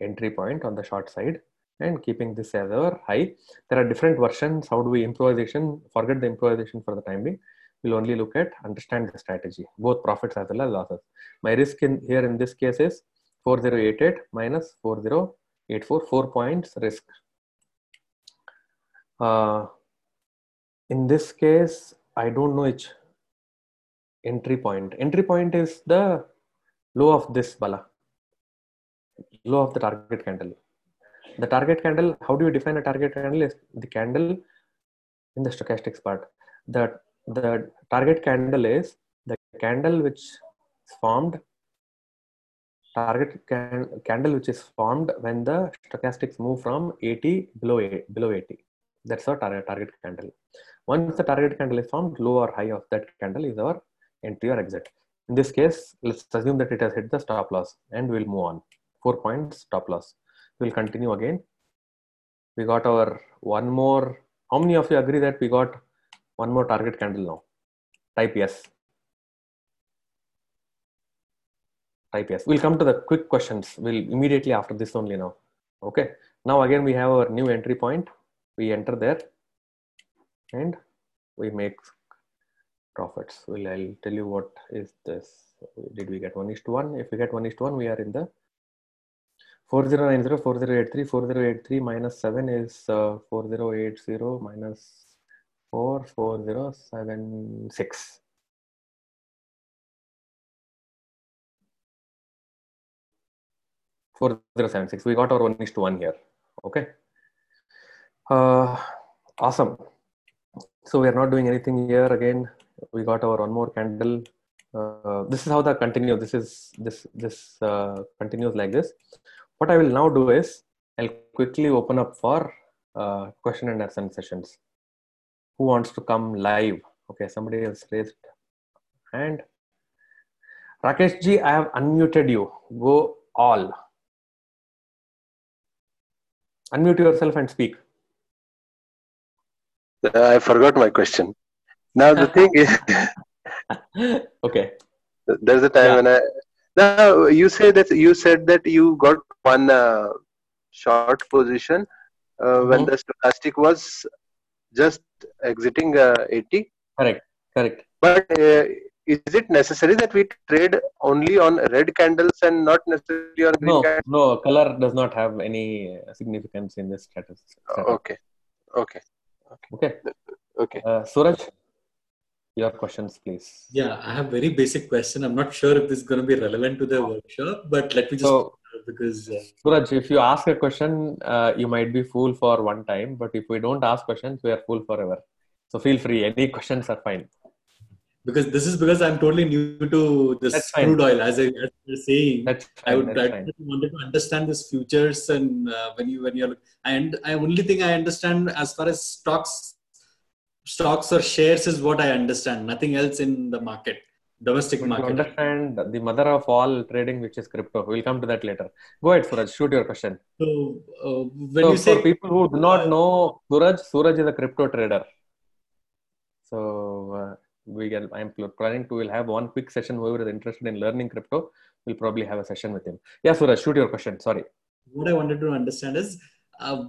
entry point on the short side and keeping this as our high. There are different versions. How do we improvisation? Forget the improvisation for the time being. We'll only look at understand the strategy, both profits as well as losses. My risk in here in this case is 4088 minus 4084, four points risk. Uh, in this case, I don't know which entry point. Entry point is the low of this bala, low of the target candle. The target candle, how do you define a target candle? Is the candle in the stochastics part. The, the target candle is the candle which is formed, target can, candle which is formed when the stochastics move from 80 below, below 80. That's our target, target candle. Once the target candle is formed, low or high of that candle is our entry or exit. In this case, let's assume that it has hit the stop loss and we'll move on. Four points stop loss. We'll continue again. We got our one more. How many of you agree that we got One more target candle now. Type yes. Type yes. We'll come to the quick questions. We'll immediately after this only now. Okay. Now again we have our new entry point. We enter there and we make profits. Well, I'll tell you what is this. Did we get one is to one? If we get one is to one, we are in the 4090, 4083, 4083 minus 7 is uh, 4080 minus 4, 4076. Four zero seven six. We got our one is to one here. Okay. Uh, awesome. So we are not doing anything here again. We got our one more candle. Uh, this is how the continue. This is this this uh, continues like this. What I will now do is I'll quickly open up for uh, question and answer sessions. Who wants to come live? Okay, somebody else raised hand. Rakesh ji, I have unmuted you. Go all. Unmute yourself and speak. I forgot my question. Now the thing is, [laughs] okay. there's a time Yeah. when I. Now you say that you said that you got one uh, short position uh, when Mhm. the stochastic was just exiting uh, 80. Correct. Correct. But uh, is it necessary that we trade only on red candles and not necessarily on green No, candles? no, color does not have any significance in this status. setup. Okay, okay, Okay. okay. Uh, Suraj, your questions, please. Yeah, I have very basic question. I'm not sure if this is going to be relevant to the workshop, but let me just So, because uh, Suraj, if you ask a question, uh, you might be fool for one time, but if we don't ask questions, we are fool forever. So feel free. Any questions are fine. Because this is because I'm totally new to this crude oil. As I as you were saying, That's I would That's I wanted to understand this futures and uh, when you when you're and I only thing I understand as far as stocks stocks or shares is what I understand. Nothing else in the market, domestic But market. understand the mother of all trading, which is crypto, we'll come to that later. Go ahead, Suraj. Shoot your question. So uh, when so you say for people who do not know Suraj, Suraj is a crypto trader. So uh, we can, I'm pl- planning to will have one quick session. Whoever is interested in learning crypto, we'll probably have a session with him. Yeah, Suraj, shoot your question. Sorry. what I wanted to understand is uh,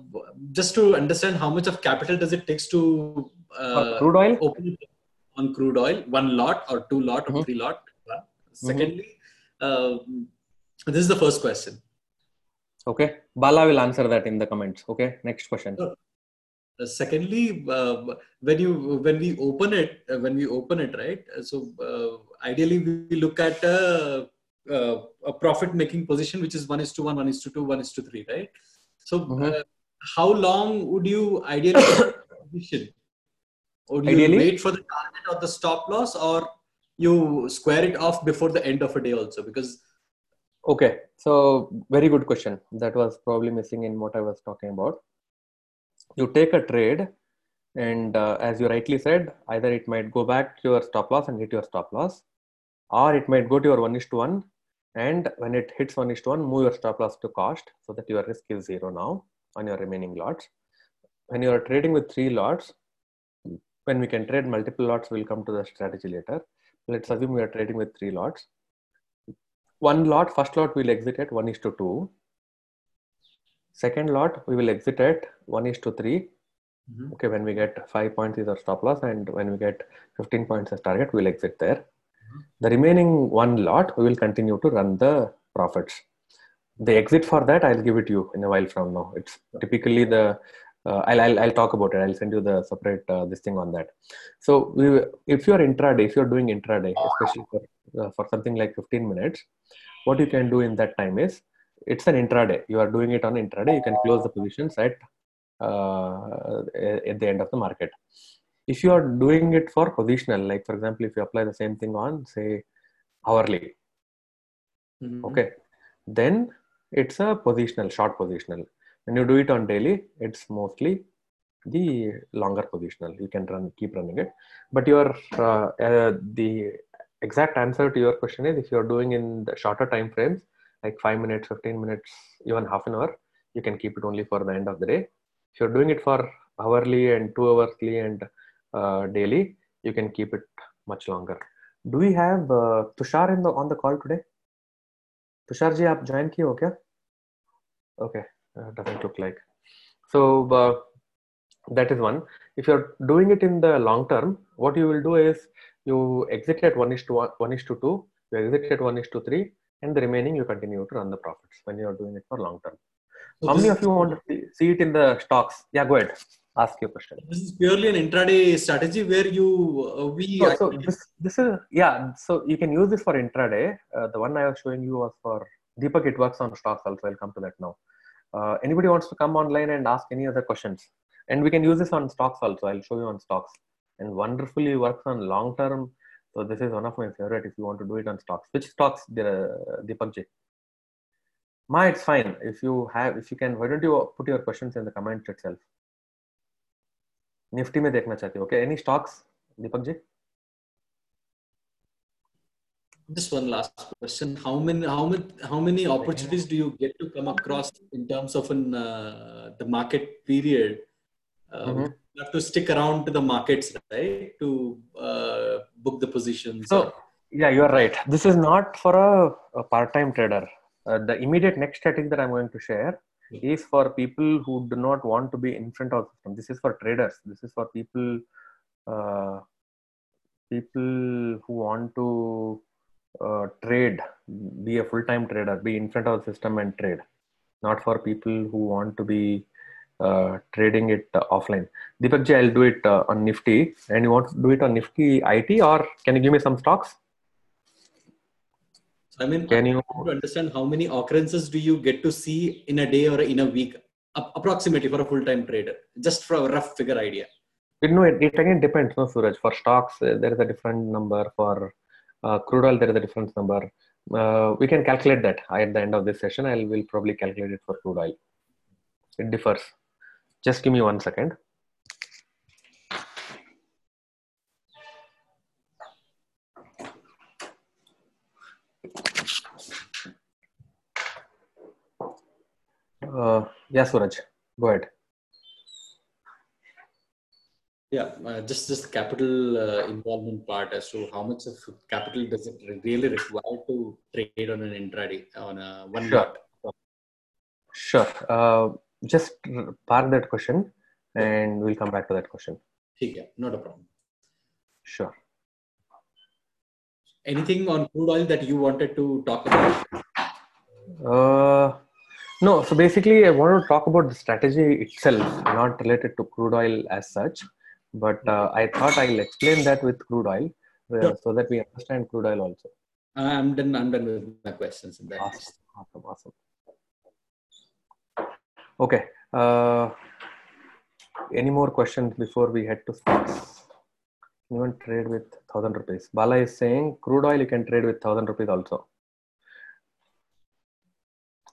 just to understand how much of capital does it takes to uh, crude oil. open on crude oil, one lot or two lot or Mhm. three lot. One. Secondly, um, this is the first question. Okay. Bala will answer that in the comments. Okay. Next question. Uh, secondly, uh, when you when we open it, uh, when we open it, right? uh, So uh, ideally, we look at a, uh, a profit making position, which is one is to one, one is to two, one is to three, right? So, Mhm. uh, how long would you ideally position? Do you Ideally? wait for the target or the stop loss, or you square it off before the end of a day also? Because Okay. So very good question. That was probably missing in what I was talking about. You take a trade, and uh, as you rightly said, either it might go back to your stop loss and hit your stop loss, or it might go to your one is to one, and when it hits one is to one, move your stop loss to cost so that your risk is zero now on your remaining lots. When you are trading with three lots, when we can trade multiple lots, we'll come to the strategy later. Let's assume we are trading with three lots one lot first lot we'll exit at 1 is to 2 second lot we will exit at 1 is to 3 Mhm. okay when we get 5 points is our stop loss and when we get 15 points as target we'll exit there. The remaining one lot we will continue to run the profits. The exit for that i'll give it you in a while from now. It's typically the uh, I'll, I'll i'll talk about it. I'll send you the separate uh, this thing on that. So we if you're intraday if you're doing intraday especially for uh, for something like 15 minutes what you can do in that time is it's an intraday. You are doing it on intraday. You can close the positions at uh, at the end of the market. If you are doing it for positional like for example if you apply the same thing on say hourly Mhm. okay then it's a positional short positional. When you do it on daily it's mostly the longer positional. You can run keep running it. But your uh, uh, the exact answer to your question is if you're doing in the shorter time frames like 5 minutes 15 minutes even half an hour you can keep it only for the end of the day. If you're doing it for hourly and two hourly and uh, daily you can keep it much longer. Do we have uh, tushar in the on the call today? Tushar ji you join Okay. okay uh, doesn't look like. So uh, that is one. If you're doing it in the long term what you will do is you exit at 1 is to 1, 1 is to 2 you exit at 1 is to 3 and the remaining you continue to run the profits when you are doing it for long term. So How many of you want to see, it in the stocks? Yeah, go ahead. Ask your question. This is purely an intraday strategy where you uh, we So, so this this is yeah. So you can use this for intraday. Uh, the one I was showing you was for Deepak. It works on stocks also. I'll come to that now. Uh, anybody wants to come online and ask any other questions, and we can use this on stocks also. I'll show you on stocks, and wonderfully works on long term. So this is one of my favorite. If you want to do it on stocks, which stocks, uh, Deepak ji? Ma, it's fine. If you have, if you can, why don't you put your questions in the comment itself? Nifty में देखना चाहते हो okay any stocks Deepak ji Just one last question: How many, how many, how many opportunities do you get to come across in terms of an uh, the market period? Uh, Mhm. You have to stick around to the markets, right, to uh, book the positions. So, yeah, you are right. This is not for a, a part-time trader. Uh, the immediate next strategy that I'm going to share is for people who do not want to be in front of the system. This is for traders. This is for people, uh, people who want to uh, trade, be a full-time trader, be in front of the system and trade. Not for people who want to be uh, trading it uh, offline. Deepak ji, I'll do it uh, on Nifty. And you want to do it on Nifty IT or can you give me some stocks? So, I mean, Can you? I want to understand how many occurrences do you get to see in a day or in a week, ap- approximately for a full-time trader, just for a rough figure idea. You know, it, it again depends, no, Suraj. For stocks, uh, there is a different number. For uh, crude oil, there is a different number. Uh, we can calculate that at the end of this session. I will probably calculate it for crude oil. It differs. Just give me one second. Uh, yeah, Suraj, go ahead. Yeah, uh, just just capital uh, involvement part as to how much of capital does it really require to trade on an intraday on a one Sure. lot. Sure. Just park that question and we'll come back to that question. Yeah, not a problem. Sure. Anything on crude oil that you wanted to talk about? Uh, no, so basically, I want to talk about the strategy itself, not related to crude oil as such. But uh, I thought I'll explain that with crude oil uh, Sure. so that we understand crude oil also. I'm done. I'm done with my questions. Awesome, awesome, awesome. Okay. Uh, any more questions before we head to stocks? Anyone trade with thousand rupees? Bala is saying crude oil you can trade with thousand rupees also.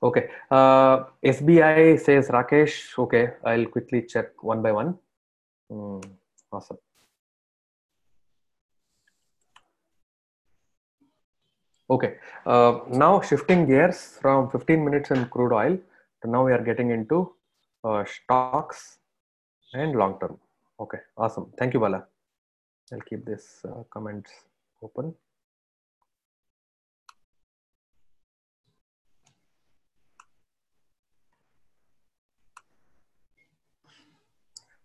Okay. Uh, SBI says Rakesh. Okay, I'll quickly check one by one. Hmm, awesome. Okay. Uh, now shifting gears from 15 minutes in crude oil to now we are getting into uh, stocks and long term. Okay. Awesome. Thank you, Bala. I'll keep this uh, comments open.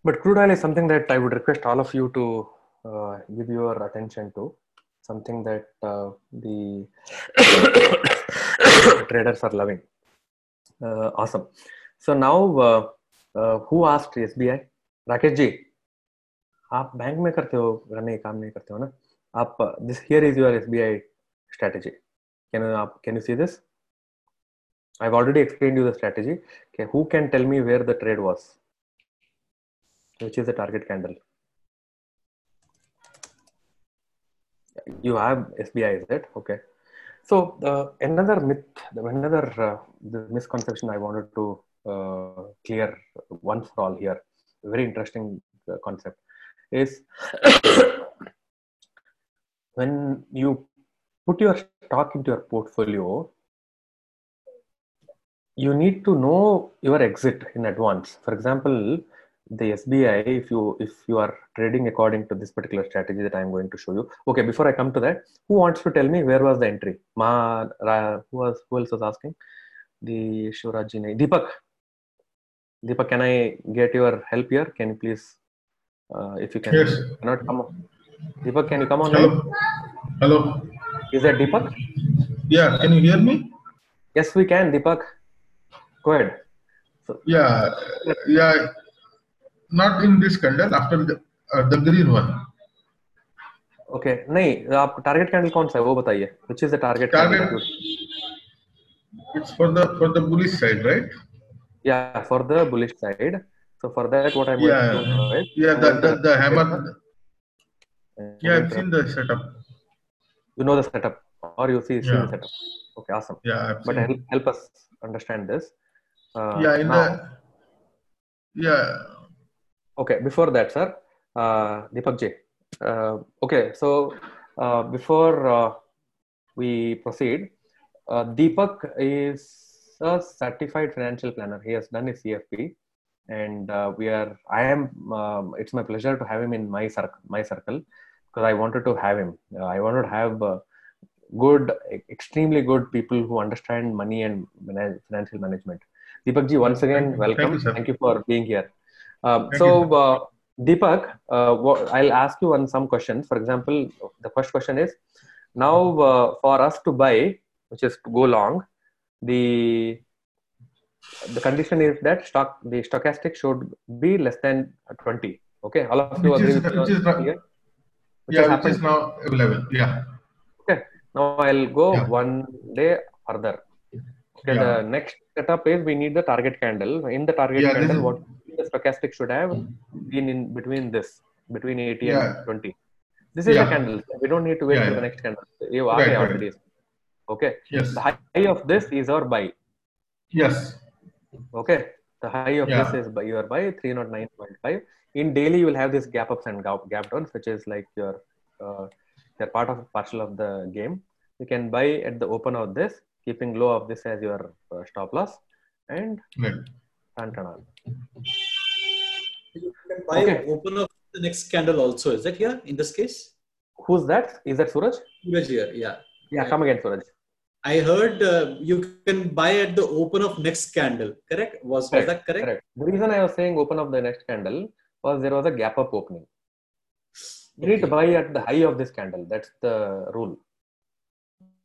But crude oil is something that I would request all of you to uh, give your attention to. Something that uh, the [coughs] traders are loving. Uh, awesome. So now, uh, uh, who asked SBI? Rakesh ji, आप bank में करते हो घर नहीं काम नहीं करते हो ना आप this here is your SBI strategy can आप can you see this I already explain you the strategy कि who can tell me where the trade was which is the target candle you have SBI, is it? Okay. So another myth another uh, misconception i wanted to uh, clear once for all here. Very interesting uh, concept is [coughs] when you put your stock into your portfolio you need to know your exit in advance. For example the SBI, if you if you are trading according to this particular strategy that I'm going to show you. Okay, before I come to that, who wants to tell me where was the entry? Ma, Ra, who was who else was asking? The Shivraji, nahi. Deepak. Deepak, can I get your help here? Can you please, uh, if you can, Yes. cannot come on. Deepak, can you come on? Hello. Hello. Is that Deepak? Yeah, can you hear me? Yes, we can. Deepak, go ahead. So, Yeah, yeah. Not in this candle. After the uh, the green one. okay, नहीं आप target candle कौन सा है वो बताइए which is the target Target. candle? It's for the for the bullish side, right? Yeah, for the bullish side. So for that, what I'm Yeah. going to do is Yeah, the the, the hammer. Yeah, I've seen the setup. You know the setup, or you see, see yeah. the setup. Okay, awesome. Yeah, I've But help help us understand this. Uh, yeah, in now, the yeah. Okay before that sir uh, deepak ji. Uh, okay so uh, before uh, we proceed uh, deepak is a certified financial planner. He has done his cfp and uh, we are i am um, it's my pleasure to have him in my circle my circle because i wanted to have him. Uh, i wanted to have uh, good extremely good people who understand money and financial management. Deepak ji once again welcome Thank you, thank you for being here um, so, uh, Deepak, uh, I'll ask you on some questions. For example, the first question is now uh, for us to buy, which is to go long, the the condition is that stock the stochastic should be less than 20. Okay, all of you Which agree is- with which is here? Which Yeah, which is now available. Yeah. Okay, now I'll go Yeah. one day further. Okay, Yeah. the next setup is we need the target candle. In the target Yeah, candle, what the stochastic should have been in between this, between 80 Yeah. and 20. This is the candle. We don't need to wait Yeah, for the next candle. You are Right, right. already. Okay. Yes. The high of this is our buy. Yes. Okay. The high of Yeah. this is by your buy 309.5. In daily, you will have this gap ups and gap, gap downs, which is like your uh, they're part of partial of the game. You can buy at the open of this, keeping low of this as your uh, stop loss, and Right. turn turn on. You can buy Okay. open up the next candle also. Is that here in this case? Who's that? Is that Suraj? Suraj here, yeah. Yeah, come again, Suraj. I heard uh, you can buy at the open of next candle. Correct? Was, was that correct? Correct. The reason I was saying open up the next candle was there was a gap up opening. You need to buy at the high of this candle. That's the rule.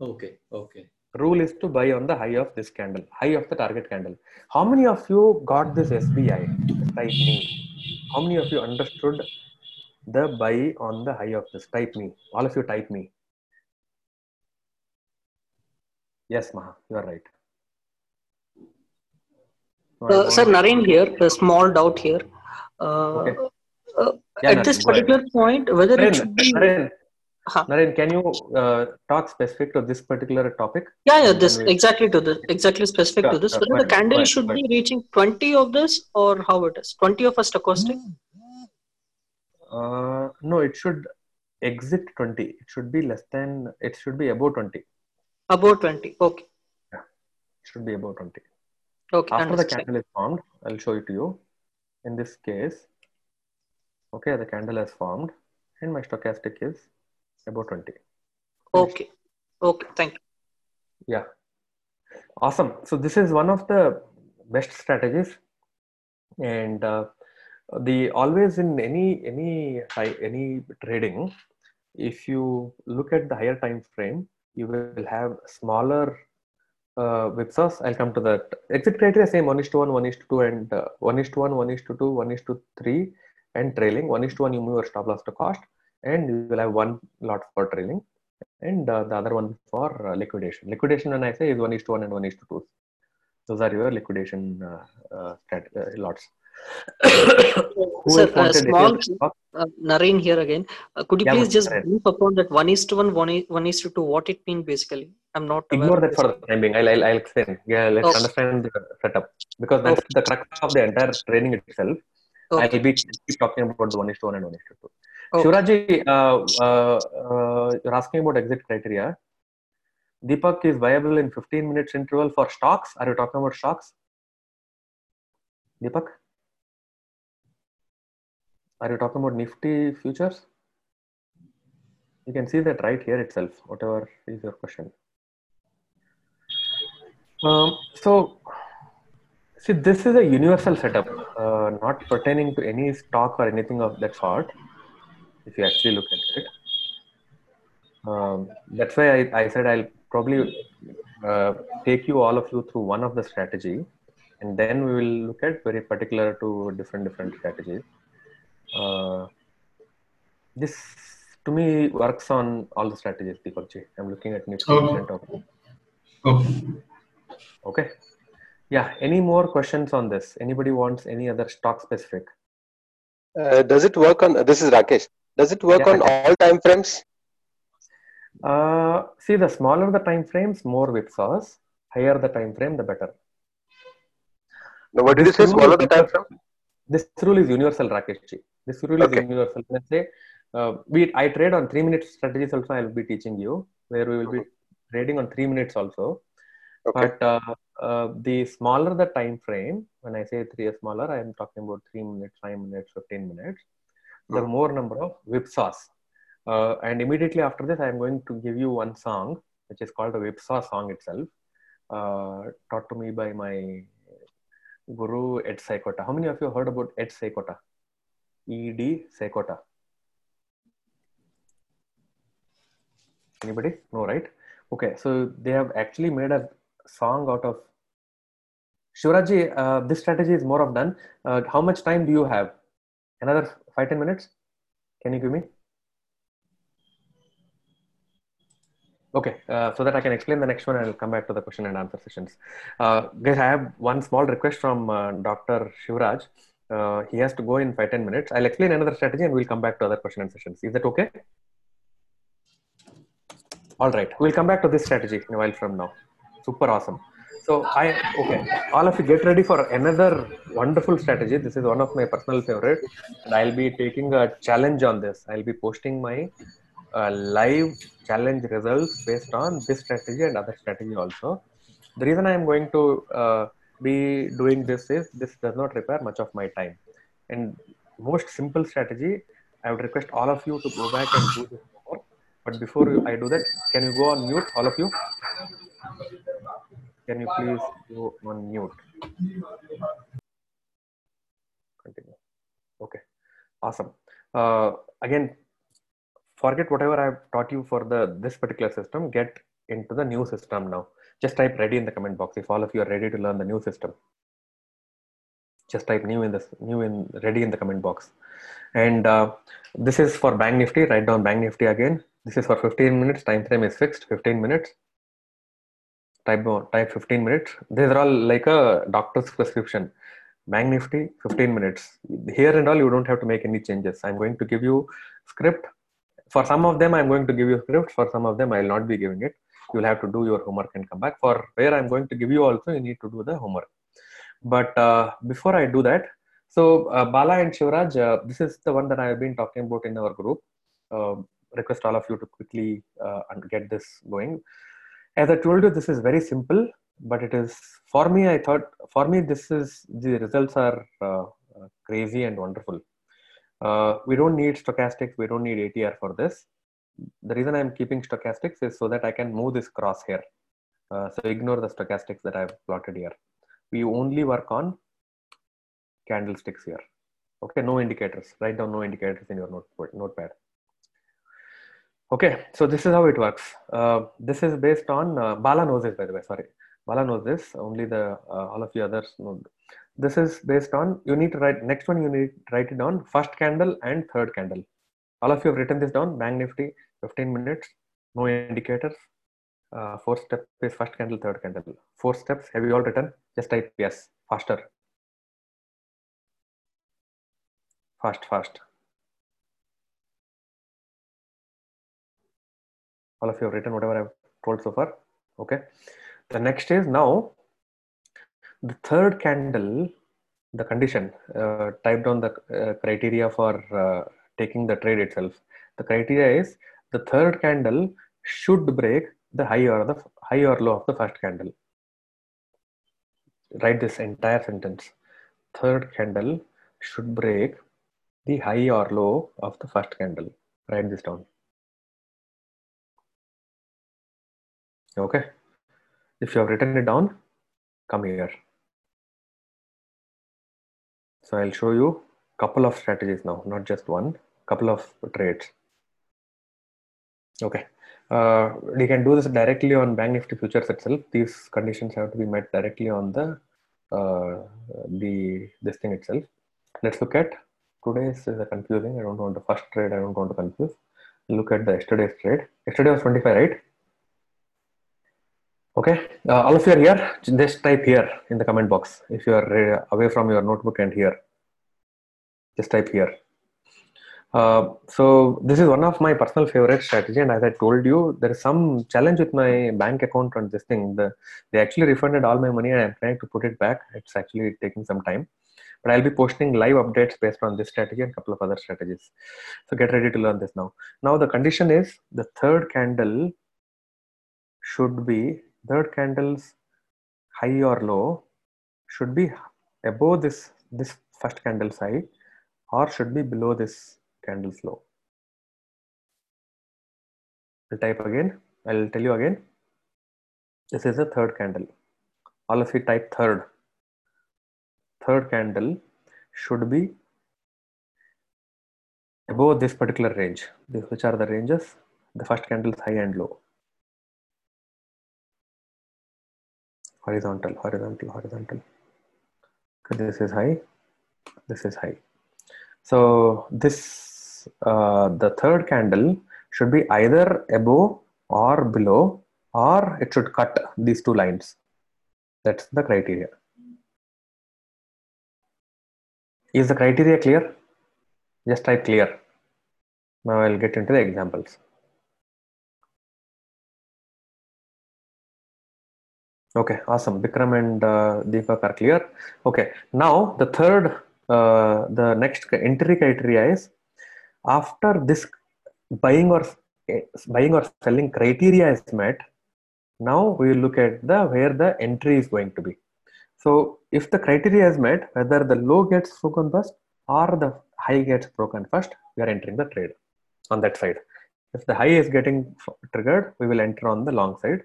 Okay. Okay. Rule is to buy on the high of this candle, high of the target candle. How many of you got this SBI? Me. How many of you understood the buy on the high of this? Type me. All of you type me. Yes, Maha, you are right. Uh, sir, Naren here. A small doubt here. Uh, Okay. uh, Yeah, at Naren, this particular point, whether it should be Naren, Huh. Naren, can you uh, talk specific to this particular topic? yeah, yeah, this we- exactly to this, exactly specific Sure, to this. sure. Whether Go the candle ahead, should go be reaching 20 of this or how it is 20 of a stochastic. Uh, no, it should exit 20. It should be less than, it should be above 20. It About 20. Okay. should be above 20. Okay. After the candle is formed, I'll show it to you. In this case, okay, the candle has formed and my stochastic is above 20. Okay. Okay. Thank you. Yeah. Awesome. So this is one of the best strategies. And uh, the always in any any high, any trading, if you look at the higher time frame, you will have smaller uh, whipsaws. I'll come to that. Exit criteria same one is to one, one is to two, and uh, one is to one, one is to two, one is to three, and trailing. One is to one, you move your stop loss to cost, and you will have one lot for trailing and uh, the other one for uh, liquidation. Liquidation, when I say, is one is to one and one is to two. Those are your liquidation uh, uh, uh, lots. [coughs] Sir, uh, small- Uh, Naren here again. Uh, could you Yeah, please just Naren. brief upon that one is to one, one is, one is to two, what it means basically? I'm not Ignore that for the time being. I'll, I'll, I'll explain. Yeah, let's Okay. understand the setup because that's the crux of the entire training itself. Okay. I'll be keep talking about the one is to one and one is to two. Okay. Shivraji, uh, uh, uh, you're asking about exit criteria. Deepak is viable in 15 minutes interval for stocks. Are you talking about stocks? Deepak? are you talking about Nifty futures? You can see that right here itself, whatever is your question. Um, so, see, this is a universal setup, uh, not pertaining to any stock or anything of that sort. If you actually look at it, um, that's why I, I said I'll probably uh, take you all of you through one of the strategy, and then we will look at very particular to different different strategies. Uh, this to me works on all the strategies, Deepakji. I'm looking at Nifty Okay. in of. Okay. Okay. Yeah. Any more questions on this? Anybody wants any other stock specific? Uh, does it work on? This is Rakesh. Does it work Yeah, on all time frames? Uh, see, the smaller the time frames, more whipsaws. Higher the time frame, the better. No, what did you This say? Smaller the time frame? This rule is universal, Rakeshji. This rule Okay. is universal. Let's say, uh, we I trade on three minute strategies. Also, I will be teaching you where we will be trading on three minutes also. Okay. But uh, uh, the smaller the time frame, when I say three smaller, I am talking about three minutes, five minutes, fifteen minutes. The more number of whipsaws. Uh, and immediately after this, I am going to give you one song, which is called the whipsaw song itself, uh, taught to me by my guru Ed Seykota. How many of you heard about Ed Seykota? E D Seykota. Anybody? No, right? Okay, so they have actually made a song out of Shivraji. Uh, this strategy is more of done. Uh, how much time do you have? Another five ten minutes? Can you give me? Okay, uh, so that I can explain the next one, and I'll come back to the question and answer sessions. Uh, guys, I have one small request from uh, Dr. Shivraj. Uh, he has to go in five ten minutes. I'll explain another strategy, and we'll come back to other question and sessions. Is that okay? All right, we'll come back to this strategy in a while from now. Super awesome. So I okay, all of you get ready for another wonderful strategy. This is one of my personal favorite, and I'll be taking a challenge on this. I'll be posting my uh, live challenge results based on this strategy and other strategy also. The reason I am going to uh, be doing this is this does not require much of my time. And most simple strategy, I would request all of you to go back and do this. But before I do that, can you go on mute, all of you? Can you please go on mute? Continue. Okay, awesome. Uh, again, forget whatever I've taught you for the this particular system. Get into the new system now. Just type ready in the comment box if all of you are ready to learn the new system. Just type new in this new in ready in the comment box. And uh, this is for Bank Nifty. Write down Bank Nifty again. This is for 15 minutes. Time frame is fixed. 15 minutes. Type type 15 minutes. These are all like a doctor's prescription. Bank Nifty 15 minutes. Here and all you don't have to make any changes. I'm going to give you script for some of them i'm going to give you script for some of them i'll not be giving it you'll have to do your homework and come back for where i'm going to give you also you need to do the homework but uh, before i do that so uh, bala and shivraj uh, this is the one that i have been talking about in our group uh, request all of you to quickly uh, get this going as i told you this is very simple but it is for me i thought for me this is the results are uh, uh, crazy and wonderful. Uh, we don't need stochastics we don't need atr for this. The reason i'm keeping stochastics is so that i can move this cross here. Uh, so ignore the stochastics that i've plotted here. We only work on candlesticks here. Okay no indicators. Write down no indicators in your notepad okay so this is how it works. Uh, this is based on uh, bala knows this by the way sorry. Bala knows this only the uh, all of you others know. This is based on you need to write next one you need to write it down first candle and third candle. All of you have written this down bank nifty 15 minutes no indicators. Uh, fourth step is first candle third candle. Four steps have you all written? Just type yes faster. Fast fast all of you have written whatever i've told so far. Okay. The next is now the third candle the condition uh, type down the uh, criteria for uh, taking the trade itself. The criteria is the third candle should break the high or the high or low of the first candle. Write this entire sentence. Third candle should break the high or low of the first candle. Write this down. Okay. If you have written it down, come here. So I'll show you couple of strategies now, not just one, couple of trades. Okay. Uh, we can do this directly on Bank Nifty futures itself. These conditions have to be met directly on the uh, the this thing itself. Let's look at today's is confusing. I don't want the first trade. I don't want to confuse. Look at the yesterday's trade. Yesterday was 25, right? Okay, uh, all of you are here. Just type here in the comment box if you are uh, away from your notebook and here. Just type here. Uh, so this is one of my personal favorite strategy and as i told you there is some challenge with my bank account on this thing the, they actually refunded all my money and i'm trying to put it back it's actually taking some time but i'll be posting live updates based on this strategy and a couple of other strategies so get ready to learn this now now the condition is the third candle should be third candle's high or low should be above this this first candle's high or should be below this candle flow. I'll type again. I'll tell you again. This is a third candle. All of you type third. Third candle should be above this particular range. This, which are the ranges? The first candle is high and low. Horizontal, horizontal, horizontal. This is high. This is high. So this uh, the third candle should be either above or below or it should cut these two lines. That's the criteria. Is the criteria clear? Just type clear. Now I'll get into the examples. Okay, awesome. Bikram and uh, Deepak are clear. Okay, now the third uh, the next entry criteria is after this buying or buying or selling criteria is met now we will look at the where the entry is going to be so if the criteria is met whether the low gets broken first or the high gets broken first we are entering the trade on that side if the high is getting triggered we will enter on the long side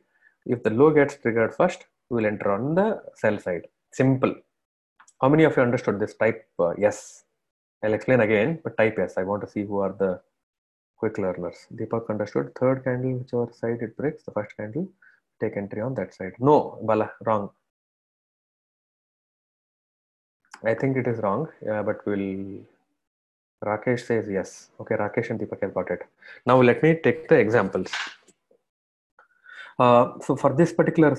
if the low gets triggered first we will enter on the sell side simple how many of you understood this? Type uh, yes. I'll explain again, but type yes. I want to see who are the quick learners. Deepak understood. Third candle, whichever side it breaks, the first candle, take entry on that side. No, Bala, wrong. I think it is wrong, but we'll. Rakesh says yes. Okay, Rakesh and Deepak have got it. Now let me take the examples. Uh, so for this particular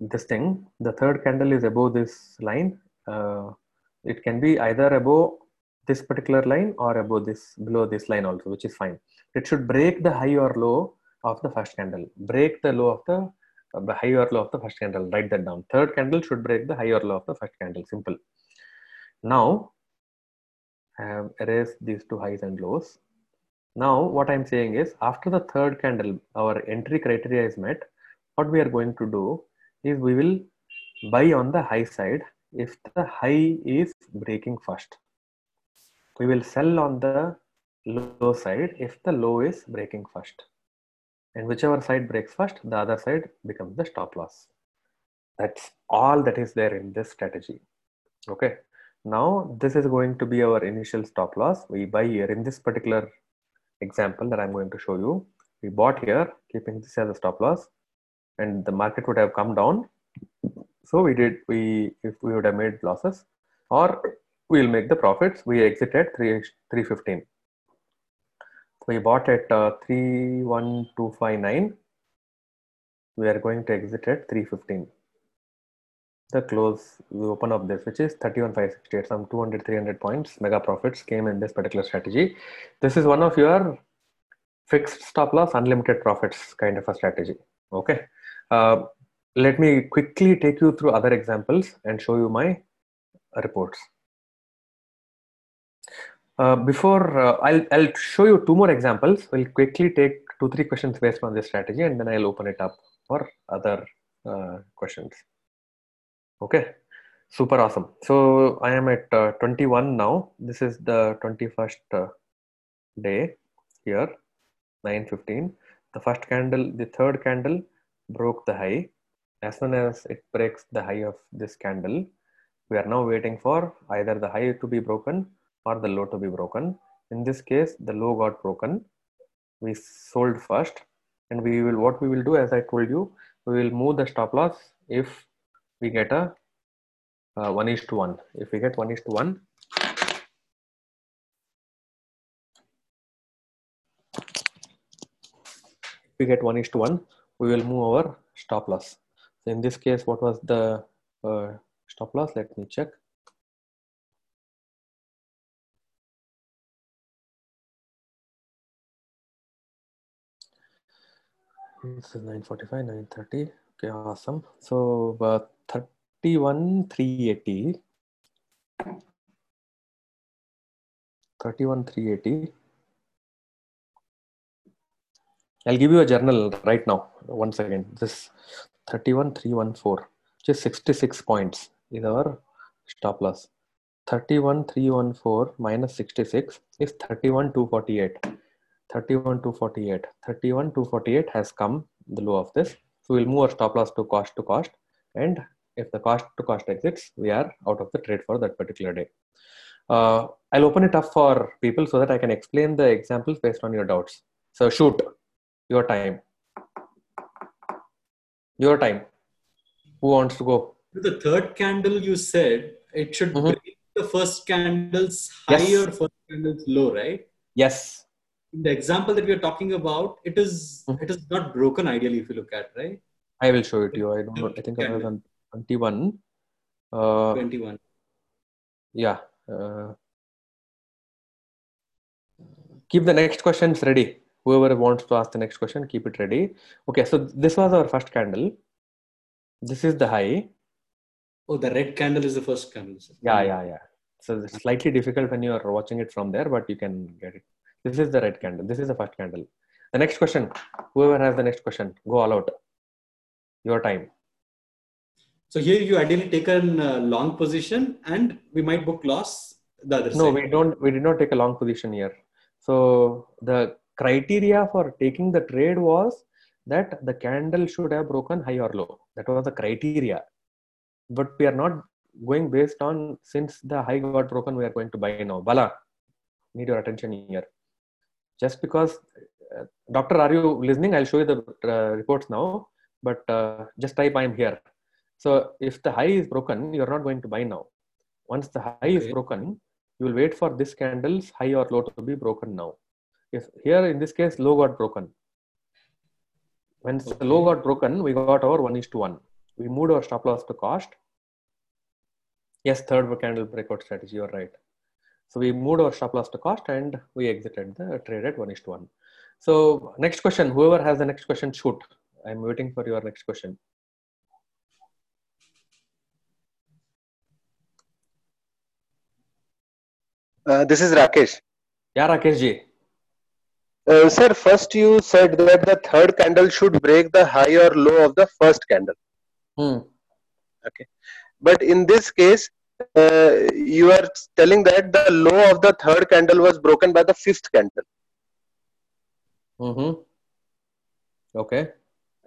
this thing, the third candle is above this line. Uh, it can be either above this particular line or above this below this line also which is fine. It should break the high or low of the first candle. Break the low of the uh, the high or low of the first candle. Write that down. Third candle should break the high or low of the first candle. Simple. Now i have erased these two highs and lows now what i'm saying is after the third candle our entry criteria is met what we are going to do is we will buy on the high side if the high is breaking first. We will sell on the low side if the low is breaking first. And whichever side breaks first, the other side becomes the stop loss. That's all that is there in this strategy. Okay. Now this is going to be our initial stop loss. We buy here in this particular example that I'm going to show you. We bought here, keeping this as a stop loss, and the market would have come down so we did, we if we would have made losses or we'll make the profits. We exit at 3, 315. We bought at uh, 31259. We are going to exit at 315. The close, we open up this, which is 31568, some 200, 300 points. Mega profits came in this particular strategy. This is one of your fixed stop loss, unlimited profits kind of a strategy. Okay. Uh, let me quickly take you through other examples and show you my reports. Uh, before uh, I'll, I'll show you two more examples. We'll quickly take two, three questions based on this strategy and then I'll open it up for other uh, questions. Okay. Super awesome. So I am at uh, 21 now. This is the 21st uh, day here, 9:15. The first candle, the third candle broke the high. As soon as it breaks the high of this candle, we are now waiting for either the high to be broken or the low to be broken. In this case, the low got broken. We sold first, and we will what we will do, as I told you, we will move the stop loss if we get a uh, 1 is to 1. If we get 1 is to 1, if we get 1 is to 1, we will move our stop loss. So in this case, what was the uh, stop loss? Let me check. This is 945, 930. Okay, awesome. So uh, 31 380 31 380 i'll give you a journal right now. One second. This 31 314 just 66 points. Is our stop loss. 31 314 minus 66 is 31 248 31 248 31 248 has come the low of this so we'll move our stop loss to cost to cost and if the cost to cost exits, we are out of the trade for that particular day. Uh, I'll open it up for people so that I can explain the examples based on your doubts. So shoot, your time. Your time. Who wants to go? The third candle you said it should Mhm. break the first candle's Yes. high or first candle's low, right? Yes. In the example that we are talking about, it is Mhm. it is not broken ideally if you look at right. I will show it to you. I don't know. I think I was on 21. Uh, 21. yeah. Uh, keep the next questions ready. Whoever wants to ask the next question, keep it ready. Okay, so this was our first candle. This is the high. Oh, the red candle is the first candle. Yeah, yeah, yeah. So it's slightly difficult when you are watching it from there, but you can get it. This is the red candle. This is the first candle. The next question. Whoever has the next question, go all out. Your time. So here you ideally take a uh, long position and we might book loss the other No, side. we don't. We did not take a long position here. So the criteria for taking the trade was that the candle should have broken high or low. That was the criteria. But we are not going based on since the high got broken, we are going to buy now. Bala, need your attention here. Just because, uh, doctor, are you listening? I'll show you the uh, reports now. But uh, just type I'm here. So if the high is broken, you are not going to buy now. Once the high is broken, you will wait for this candle's high or low to be broken now. If here in this case low got broken. When the low got broken, we got our one is to one. We moved our stop loss to cost. Yes, third candle breakout strategy. You're right. So we moved our stop loss to cost and we exited the trade at one is to one. So next question. Whoever has the next question, shoot. I'm waiting for your next question. Uh, this is Rakesh. Yeah, Rakesh ji. Uh, sir, first you said that the third candle should break the high or low of the first candle. Hmm. Okay. But in this case, uh, you are telling that the low of the third candle was broken by the fifth candle. Mm-hmm. Okay.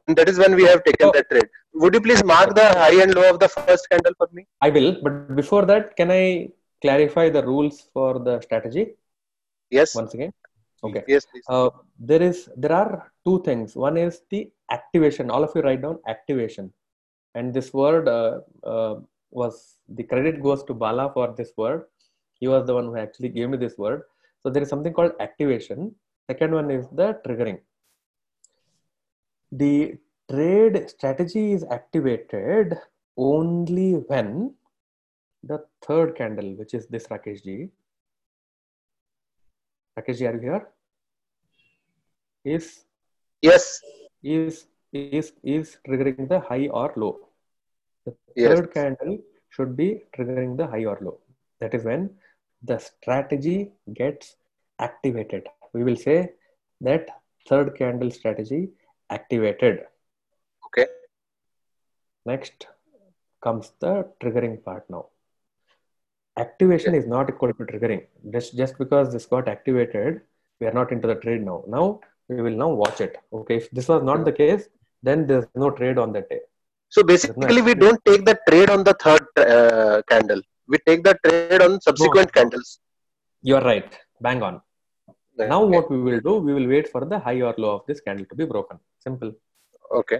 And that is when we have taken Oh. the trade. Would you please mark the high and low of the first candle for me? I will, but before that, can I clarify the rules for the strategy Yes. once again? Okay. Yes, please. Uh, there is there are two things. One is the activation. All of you write down activation, and this word uh, uh, was the credit goes to Bala for this word. He was the one who actually gave me this word. So there is something called activation. Second one is the triggering. The trade strategy is activated only when the third candle, which is this Rakesh ji. Rakesh ji, are you here? Is Yes. is is is triggering the high or low. Yes. third candle should be triggering the high or low. That is when the strategy gets activated. We will say that third candle strategy activated. Okay. Next, comes the triggering part now activation is not equal to triggering just just because this got activated we are not into the trade now now we will now watch it okay if this was not hmm. the case then there's no trade on that day So basically, we don't take the trade on the third uh, candle. We take the trade on subsequent candles. you are right bang on now Okay. what we will do we will wait for the high or low of this candle to be broken simple Okay.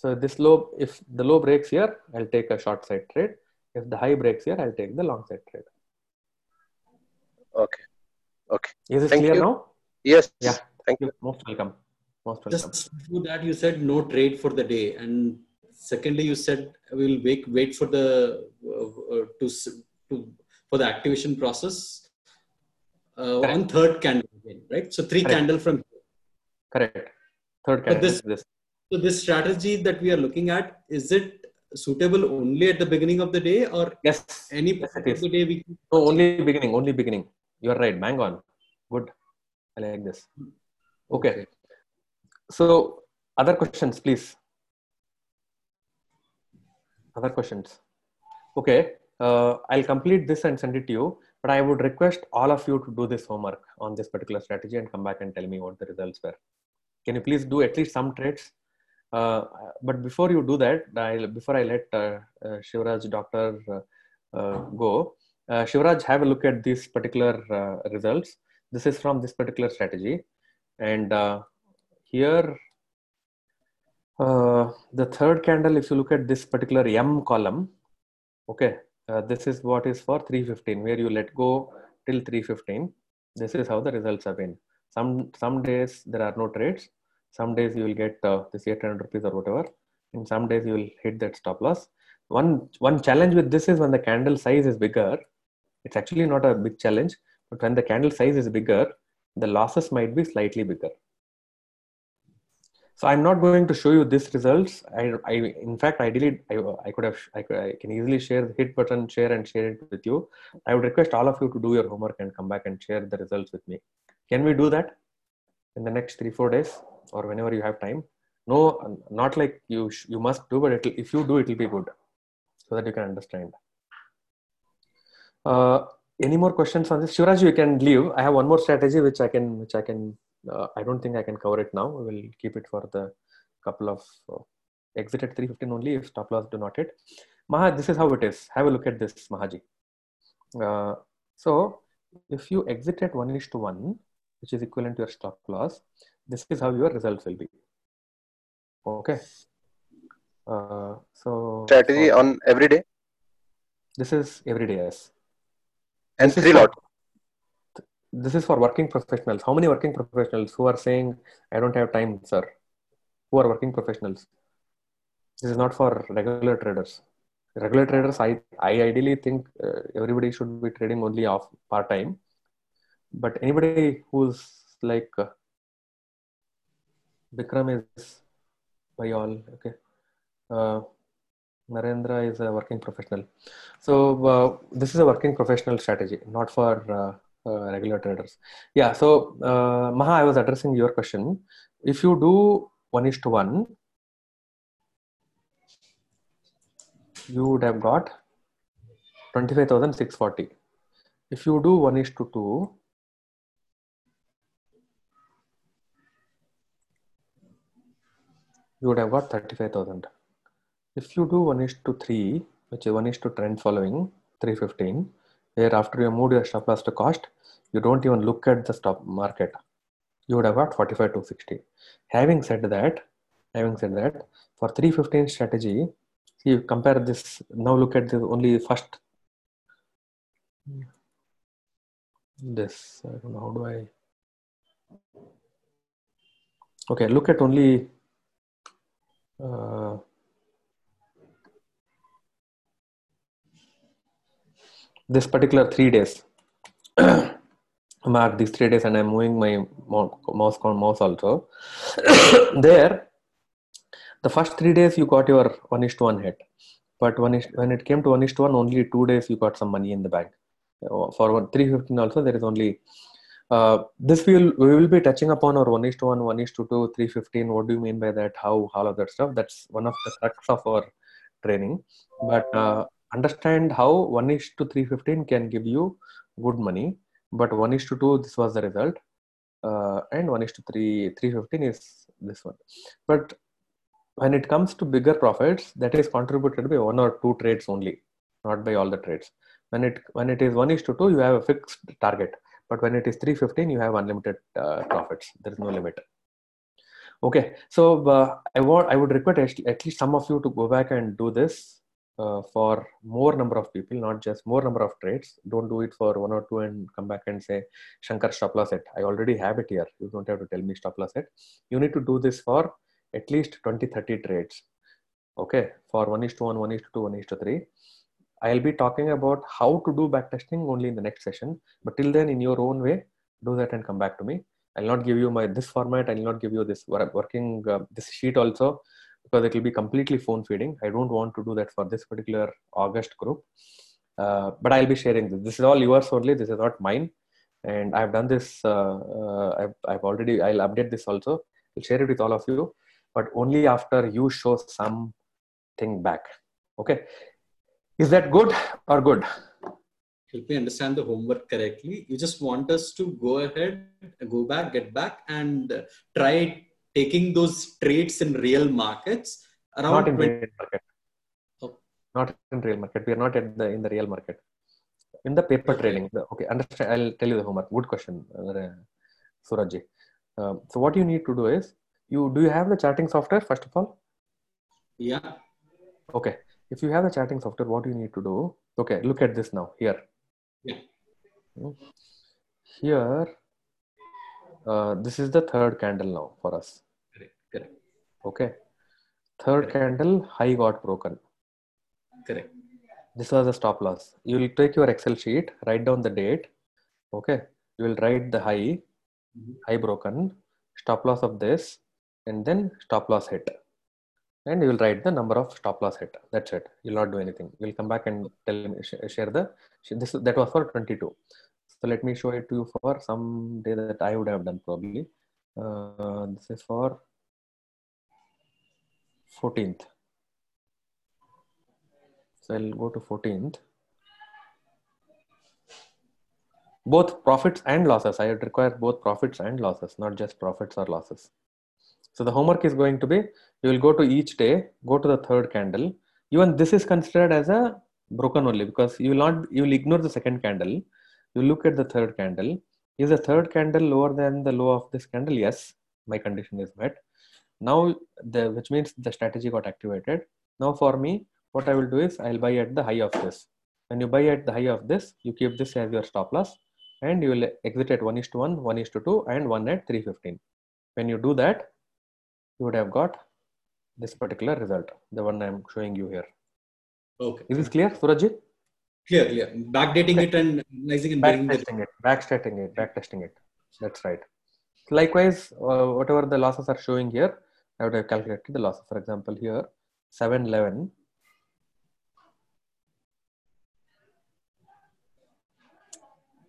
so this low if the low breaks here i'll take a short side trade if the high breaks here i'll take the long side trade Okay. Okay. is this Thank clear you. now Yes. Yeah. Thank you. most welcome most welcome Just before that, you said no trade for the day, and secondly, you said we'll wait wait for the uh, uh, to to for the activation process uh, Correct. on third candle again, right? So three Correct. candle from here. correct third candle this- this So this strategy that we are looking at is it suitable only at the beginning of the day or yes any Yes, part of the day we can No, only beginning, only beginning. You are right, bang on. Good. I like this. Okay. So, other questions, please. Other questions. Okay. Uh, I'll complete this and send it to you, but I would request all of you to do this homework on this particular strategy and come back and tell me what the results were. Can you please do at least some trades? Uh, but before you do that, I'll, before I let uh, uh, Shivraj doctor uh, uh, go, uh, Shivraj, have a look at these particular results. This is from this particular strategy. And here, uh, the third candle, if you look at this particular M column, okay, uh, this is what is for 315, where you let go till 315. This is how the results have been. Some, some days there are no trades. Some days you will get uh, this 800 rupees or whatever. In some days you will hit that stop loss. One, one challenge with this is when the candle size is bigger, it's actually not a big challenge but when the candle size is bigger the losses might be slightly bigger so i'm not going to show you this results i, I in fact ideally I, I could have I, could, I can easily share the hit button share and share it with you i would request all of you to do your homework and come back and share the results with me can we do that in the next three four days or whenever you have time no not like you you must do but if you do it will be good so that you can understand uh, any more questions on this? Shivraj, you can leave. I have one more strategy which I can, which I can. Uh, I don't think I can cover it now. We will keep it for the couple of uh, exit at 315 only if stop loss do not hit. Maha, this is how it is. Have a look at this, Mahaji. Uh, so if you exit at one is to one, which is equivalent to your stop loss, this is how your results will be. Okay. Uh, so Strategy so on every day this is every day. Yes. and This is three lot. This is for working professionals. How many working professionals who are saying, I don't have time, sir? Who are working professionals? This is not for regular traders. Regular traders, I, I ideally think uh, everybody should be trading only off part time. But anybody who's like uh, Bikram is by all, okay. Uh, Narendra is a working professional. So uh, this is a working professional strategy, not for uh, regular traders. Yeah. So uh, Maha, I was addressing your question. If you do one is to one, you would have got twenty-five thousand six forty. If you do one is to two, you would have got thirty-five thousand. If you do one is to three, which is one is to trend following 315, where after you moved your stop loss to cost, you don't even look at the stop market. You would have got 45 to 60. Having said that, having said that, for 315 strategy, see you compare this. Now look at the only first. This I don't know how do I. Okay, look at only. Uh, this particular three days. [clears throat] Mark these three days and i'm moving my mouse mouse mouse also. [coughs] There the first three days you got your one is to one hit. But when it, when it came to one is to one only two days you got some money in the bank. Uh, for one, 315 also there is only uh, this we will we will be touching upon our one is to one one is to two 315 what do you mean by that? How all of that stuff? That's one of the crux of our training, but uh, understand how one is to three fifteen can give you good money, but one is to two this was the result, uh, and one is to three three fifteen is this one. But when it comes to bigger profits, that is contributed by one or two trades only, not by all the trades. When it when it is one is to two, you have a fixed target, but when it is three fifteen, you have unlimited uh, profits. There is no limit. Okay, so uh, I want I would request at least some of you to go back and do this uh, for more number of people, not just more number of trades. Don't do it for one or two and come back and say Shankar stop loss set. I already have it here. You don't have to tell me stop loss set. You need to do this for at least 20 30 trades. Okay, for one is to one, one is to two, one is to three. I'll be talking about how to do backtesting only in the next session. But till then, in your own way, do that and come back to me. I'll not give you my this format. I'll not give you this working uh, this sheet also because it will be completely phone feeding. I don't want to do that for this particular August group. Uh, but I'll be sharing this. This is all yours only. This is not mine. And I've done this. Uh, uh I've, I've already. I'll update this also. I'll share it with all of you, but only after you show something back. Okay. Is that good or good? help me understand the homework correctly. You just want us to go ahead, go back, get back, and try taking those trades in real markets around. Not in 20... real market. Oh. Not in real market. We are not at the in the real market. In the paper trading. The, okay, understand. I'll tell you the homework. Good question, uh, Um, so what you need to do is you do you have the charting software first of all? Yeah. Okay. If you have the charting software, what you need to do? Okay, look at this now here yeah. Here, uh, this is the third candle now for us. Correct. Correct. Okay. Third Correct. candle, high got broken. Correct. This was a stop loss. You will take your Excel sheet, write down the date. Okay. You will write the high, mm-hmm. high broken, stop loss of this, and then stop loss hit and you will write the number of stop loss hit. That's it. You'll not do anything. You'll come back and tell me share the this that was for 22. So let me show it to you for some day that I would have done probably. Uh, this is for 14th. So I'll go to 14th. Both profits and losses. I would require both profits and losses, not just profits or losses. So the homework is going to be, you will go to each day, go to the third candle. Even this is considered as a broken only because you will not, you will ignore the second candle. You look at the third candle. Is the third candle lower than the low of this candle? Yes, my condition is met. Now, the which means the strategy got activated. Now for me, what I will do is I'll buy at the high of this. When you buy at the high of this, you keep this as your stop loss and you will exit at 1 is to 1, 1 is to 2 and 1 at 315. When you do that, you would have got this particular result, the one I'm showing you here. Okay. Is this clear, Surajit? Clear, yeah. Backdating it and analyzing and backtesting it, backtesting it, backtesting it. That's right. Likewise, uh, whatever the losses are showing here, I would have calculated the losses. For example, here 711.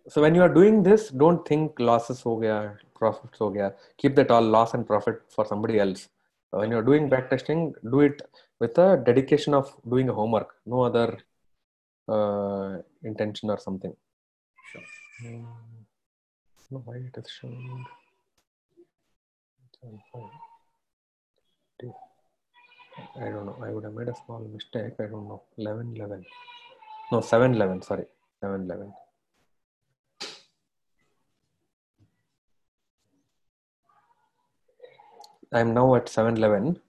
So when you are doing this, don't think losses ho gaya, profits ho gaya. Keep that all loss and profit for somebody else. When you're doing backtesting, do it with a dedication of doing a homework, no other uh, intention or something. Sure. Um, no, why it is showing. I don't know. I would have made a small mistake. I don't know. 11 11. No, 7 11. Sorry. 7 11. I'm now at 711.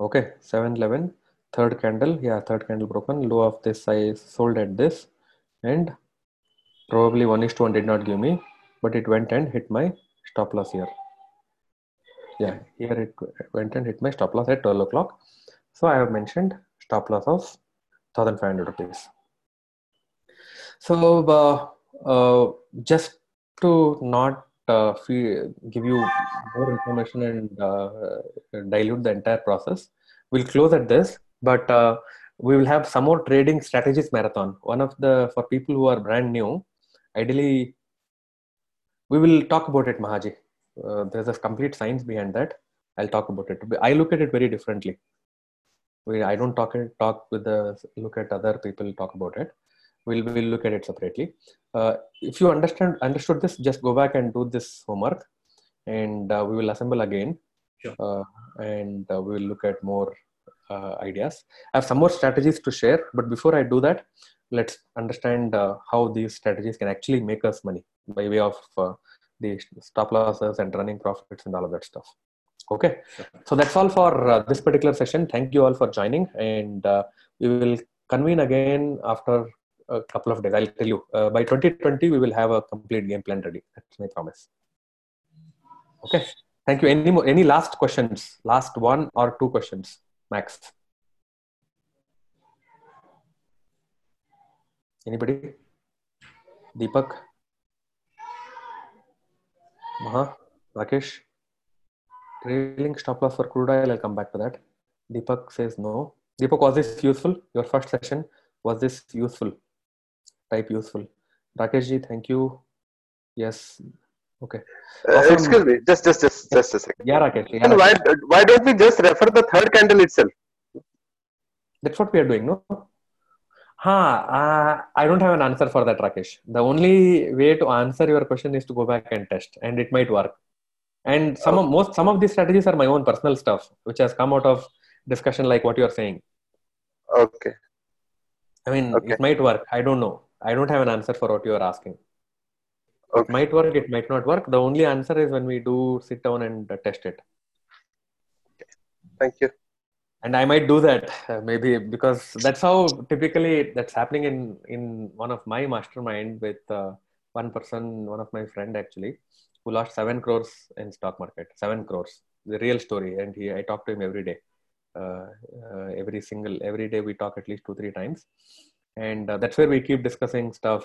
Okay, 711. Third candle. Yeah, third candle broken. Low of this I sold at this. And probably 1 is to 1 did not give me, but it went and hit my stop loss here. Yeah, here it went and hit my stop loss at 12 o'clock. So I have mentioned stop loss of 1500 rupees. So uh, uh, just to not uh, give you more information and uh, dilute the entire process. We'll close at this, but uh, we will have some more trading strategies marathon. One of the for people who are brand new, ideally, we will talk about it, Mahaji. Uh, there's a complete science behind that. I'll talk about it. I look at it very differently. We, I don't talk talk with the look at other people talk about it. We'll we'll look at it separately. Uh, if you understand understood this, just go back and do this homework, and uh, we will assemble again. Sure. Uh, and uh, we will look at more uh, ideas. I have some more strategies to share, but before I do that, let's understand uh, how these strategies can actually make us money by way of uh, the stop losses and running profits and all of that stuff. Okay, so that's all for uh, this particular session. Thank you all for joining, and uh, we will convene again after a couple of days. I'll tell you uh, by 2020 we will have a complete game plan ready. That's my promise. Okay, thank you. Any more? Any last questions? Last one or two questions, max. Anybody? Deepak? Maha? Rakesh? Trailing stop loss for crude oil, I'll come back to that. Deepak says no. Deepak, was this useful? Your first session, was this useful? Type useful. Rakesh ji, thank you. Yes. Okay. Uh, Awesome. excuse me, just just just just a second. Yeah, Rakesh. Yeah, And why why don't we just refer the third candle itself? That's what we are doing, no? Huh, uh, I don't have an answer for that, Rakesh. The only way to answer your question is to go back and test, and it might work. And some of most some of these strategies are my own personal stuff, which has come out of discussion like what you are saying. Okay. I mean, Okay. it might work. I don't know. I don't have an answer for what you are asking. It Okay. might work. It might not work. The only answer is when we do sit down and uh, test it. okay. Thank you. and i might do that uh, maybe because that's how typically that's happening in in one of my mastermind with uh, one person one of my friend actually who lost 7 crores in stock market 7 crores the real story and he i talk to him every day uh, uh, every single every day we talk at least two three times and uh, that's where we keep discussing stuff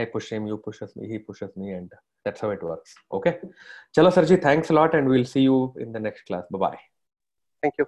i push him you pushes me he pushes me and that's how it works. Okay? Chalo sarji thanks a lot and we'll see you in the next class. Bye bye Thank you.